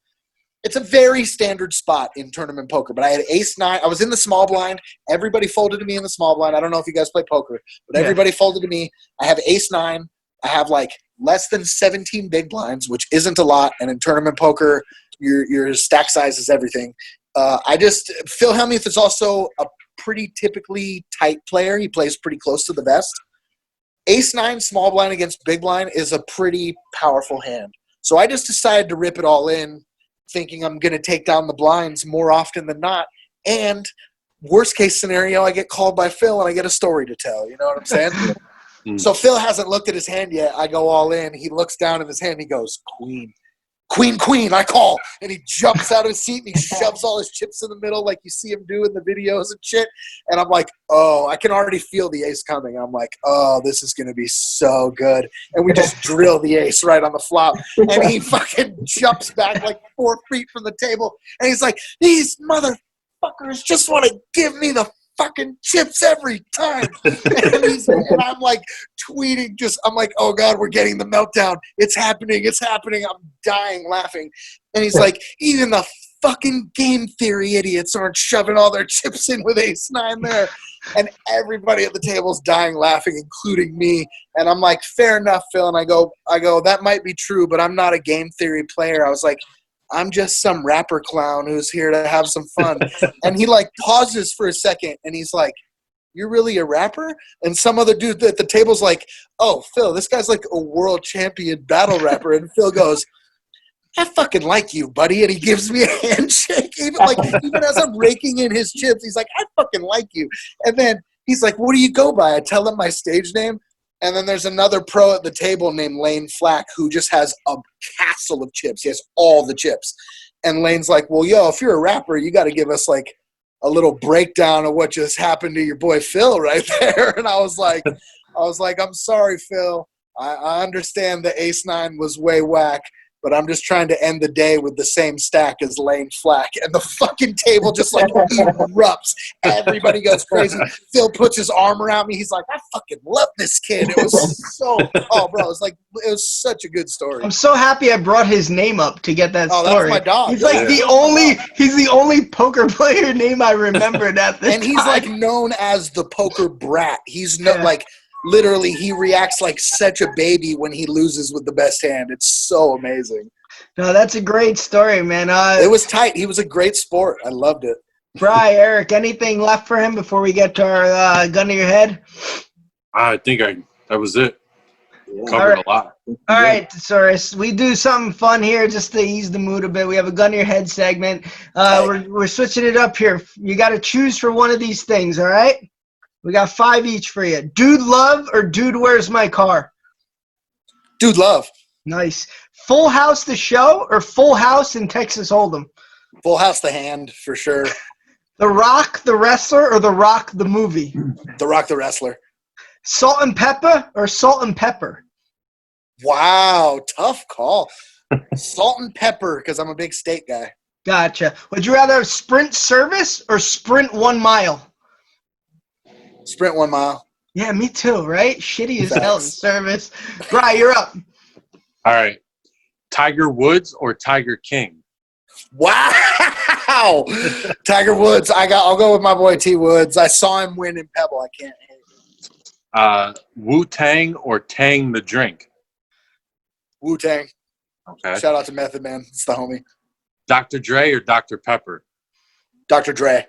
It's a very standard spot in tournament poker but i had ace nine. I was in the small blind. Everybody folded to me in the small blind. I don't know if you guys play poker but Yeah. everybody folded to me. I have ace nine. I have like less than 17 big blinds which isn't a lot and in tournament poker your your stack size is everything. Uh, i just phil helmuth is also a pretty typically tight player. He plays pretty close to the vest. Ace nine small blind against big blind is a pretty powerful hand. So i just decided to rip it all in thinking i'm going to take down the blinds more often than not. And worst case scenario i get called by phil and i get a story to tell you know what i'm saying Hmm. so phil hasn't looked at his hand yet. I go all in. He looks down at his hand. He goes queen queen queen i call. And he jumps out of his seat and he shoves all his chips in the middle like you see him do in the videos and shit. And i'm like oh i can already feel the ace coming. I'm like oh this is going to be so good. And we just drill the ace right on the flop. And he fucking jumps back like four feet from the table. And he's like these motherfuckers just want to give me the fucking chips every time. And, he's, and i'm like tweeting just i'm like oh god we're getting the meltdown. It's happening. It's happening. I'm dying laughing. And he's like even the fucking game theory idiots aren't shoving all their chips in with ace nine there. And everybody at the table's dying laughing including me. And i'm like fair enough phil. And i go i go that might be true but i'm not a game theory player. I was like i'm just some rapper clown who's here to have some fun and he like pauses for a second and he's like you're really a rapper and some other dude at the table's like oh phil this guy's like a world champion battle rapper and phil goes I fucking like you, buddy. And he gives me a handshake. Even like even as I'm raking in his chips, he's like, I fucking like you. And then he's like, What do you go by? I tell him my stage name. And then there's another pro at the table named Layne Flack who just has a castle of chips. He has all the chips. And Layne's like, Well, yo, if you're a rapper, you got to give us like a little breakdown of what just happened to your boy Phil right there. And I was like, I was like, I'm sorry, Phil. I, I understand the ace nine was way whack, but I'm just trying to end the day with the same stack as Layne Flack. And the fucking table just like erupts. Everybody goes crazy. Phil puts his arm around me. He's like, I fucking love this kid. It was so, oh, bro, it was like, it was such a good story. I'm so happy I brought his name up to get that Oh, story. that's my dog. He's Yeah. like the only he's the only poker player name I remembered at this and he's time. like known as the poker brat. He's no Yeah. like literally he reacts like such a baby when he loses with the best hand. It's so amazing. No, that's a great story, man. Uh, It was tight. He was a great sport. I loved it. Bry, Eric, anything left for him before we get to our uh, gun to your head? I think I that was it. Yeah. Covered Alright. a lot. All right, Thesaurus, we do something fun here just to ease the mood a bit. We have a gun to your head segment. Uh, we're, we're switching it up here. You got to choose for one of these things, all right? We got five each for you. Dude Love or Dude Where's My Car? Dude, love. Nice. Full House the show or Full House in Texas Hold'em? Full House the hand for sure. The Rock the wrestler or The Rock the movie? The Rock the wrestler. Salt and Pepper or Salt and Pepper? Wow, tough call. Salt and pepper because I'm a big steak guy. Gotcha. Would you rather have Sprint service or Sprint one mile? Sprint one mile. Yeah, me too, right? Shitty as hell in service. Bri, you're up. All right. Tiger Woods or Tiger King? Wow. Tiger Woods. I got I'll go with my boy T Woods. I saw him win in Pebble. I can't hate. Uh, Wu Tang or Tang the drink? Wu Tang. Okay. Shout out to Method Man. It's the homie. Dr. Dre or Dr. Pepper? Dr. Dre.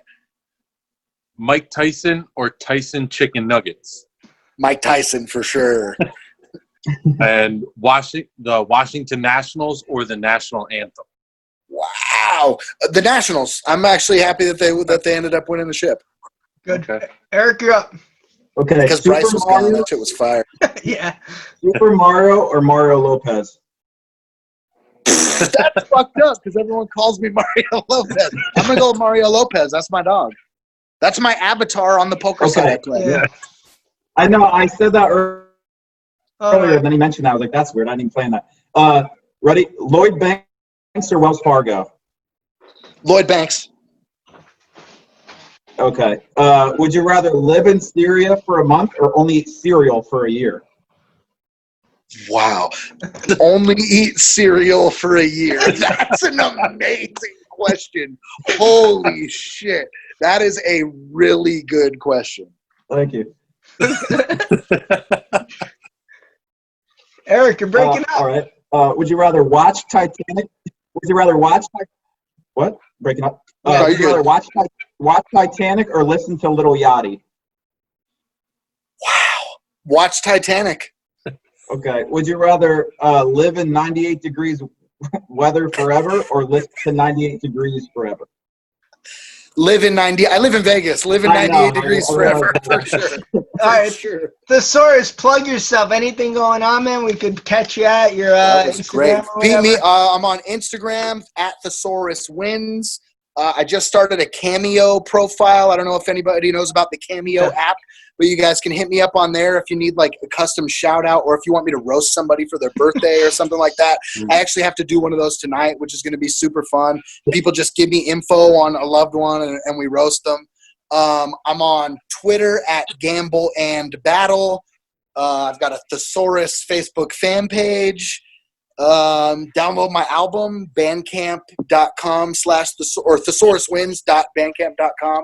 Mike Tyson or Tyson Chicken Nuggets? Mike Tyson for sure. and Washington, the Washington Nationals or the national anthem? Wow. Uh, The Nationals. I'm actually happy that they that they ended up winning the ship. Good. Okay. Eric, you're up. Okay, Because Super Bryce was gone. Mario, That shit was fire. yeah. Super Mario or Mario Lopez? That's fucked up because everyone calls me Mario Lopez. I'm gonna go with Mario Lopez. That's my dog. That's my avatar on the poker side I Okay. play. Yeah. I know I said that ear- earlier, right. and then he mentioned that. I was like, that's weird. I didn't even plan that. Uh, ready? Lloyd Banks or Wells Fargo? Lloyd Banks. Okay. Uh, would you rather live in Syria for a month or only eat cereal for a year? Wow. Only eat cereal for a year. That's an amazing question. Holy shit. That is a really good question. Thank you. Eric, you're breaking Uh, up. right. Uh, would you rather watch Titanic? Would you rather watch Ti- what? Breaking up. Uh, No, would you're rather good. watch watch Titanic or listen to Lil Yachty? Wow. Watch Titanic. Okay. Would you rather uh, live in 98 degrees weather forever or live to 98 degrees forever? Live in 90. I live in Vegas. Live in 98 degrees forever. For sure. All right. sure. Thesaurus, plug yourself. Anything going on, man? We could catch you at your uh, That great. beat me. Uh, I'm on Instagram at Thesaurus Wins. Uh, I just started a Cameo profile. I don't know if anybody knows about the Cameo app, but you guys can hit me up on there if you need like a custom shout out or if you want me to roast somebody for their birthday or something like that. I actually have to do one of those tonight, which is going to be super fun. People just give me info on a loved one and, and we roast them. Um, I'm on Twitter at Gamble and Battle. Uh, I've got a Thesaurus Facebook fan page. Um, download my album, bandcamp.com slash or thesauruswins.bandcamp.com.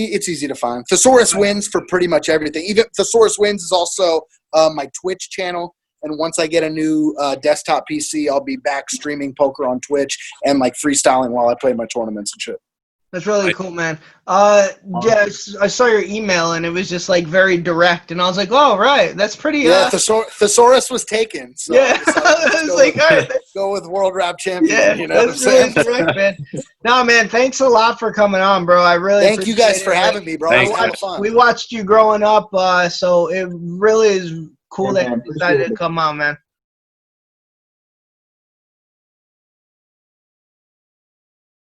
It's easy to find. Thesaurus wins for pretty much everything. Even Thesaurus wins is also uh, my Twitch channel. And once I get a new uh, desktop PC, I'll be back streaming poker on Twitch and like freestyling while I play my tournaments and shit. That's really I- cool, man. Uh, yeah, I s- I saw your email and it was just like very direct, and I was like, oh, right, that's pretty. Yeah, Uh, Thesaur- Thesaurus was taken. So yeah, I I was go like, with- all right, go with World Rap Champion. yeah, you know what I'm that's really saying? direct, man. No, man, thanks a lot for coming on, bro. I really Thank you guys appreciate for it. having me, bro. Thank It was a you. lot of fun. We watched you growing up, uh, so it really is cool Yeah, that man, you decided to come on, man.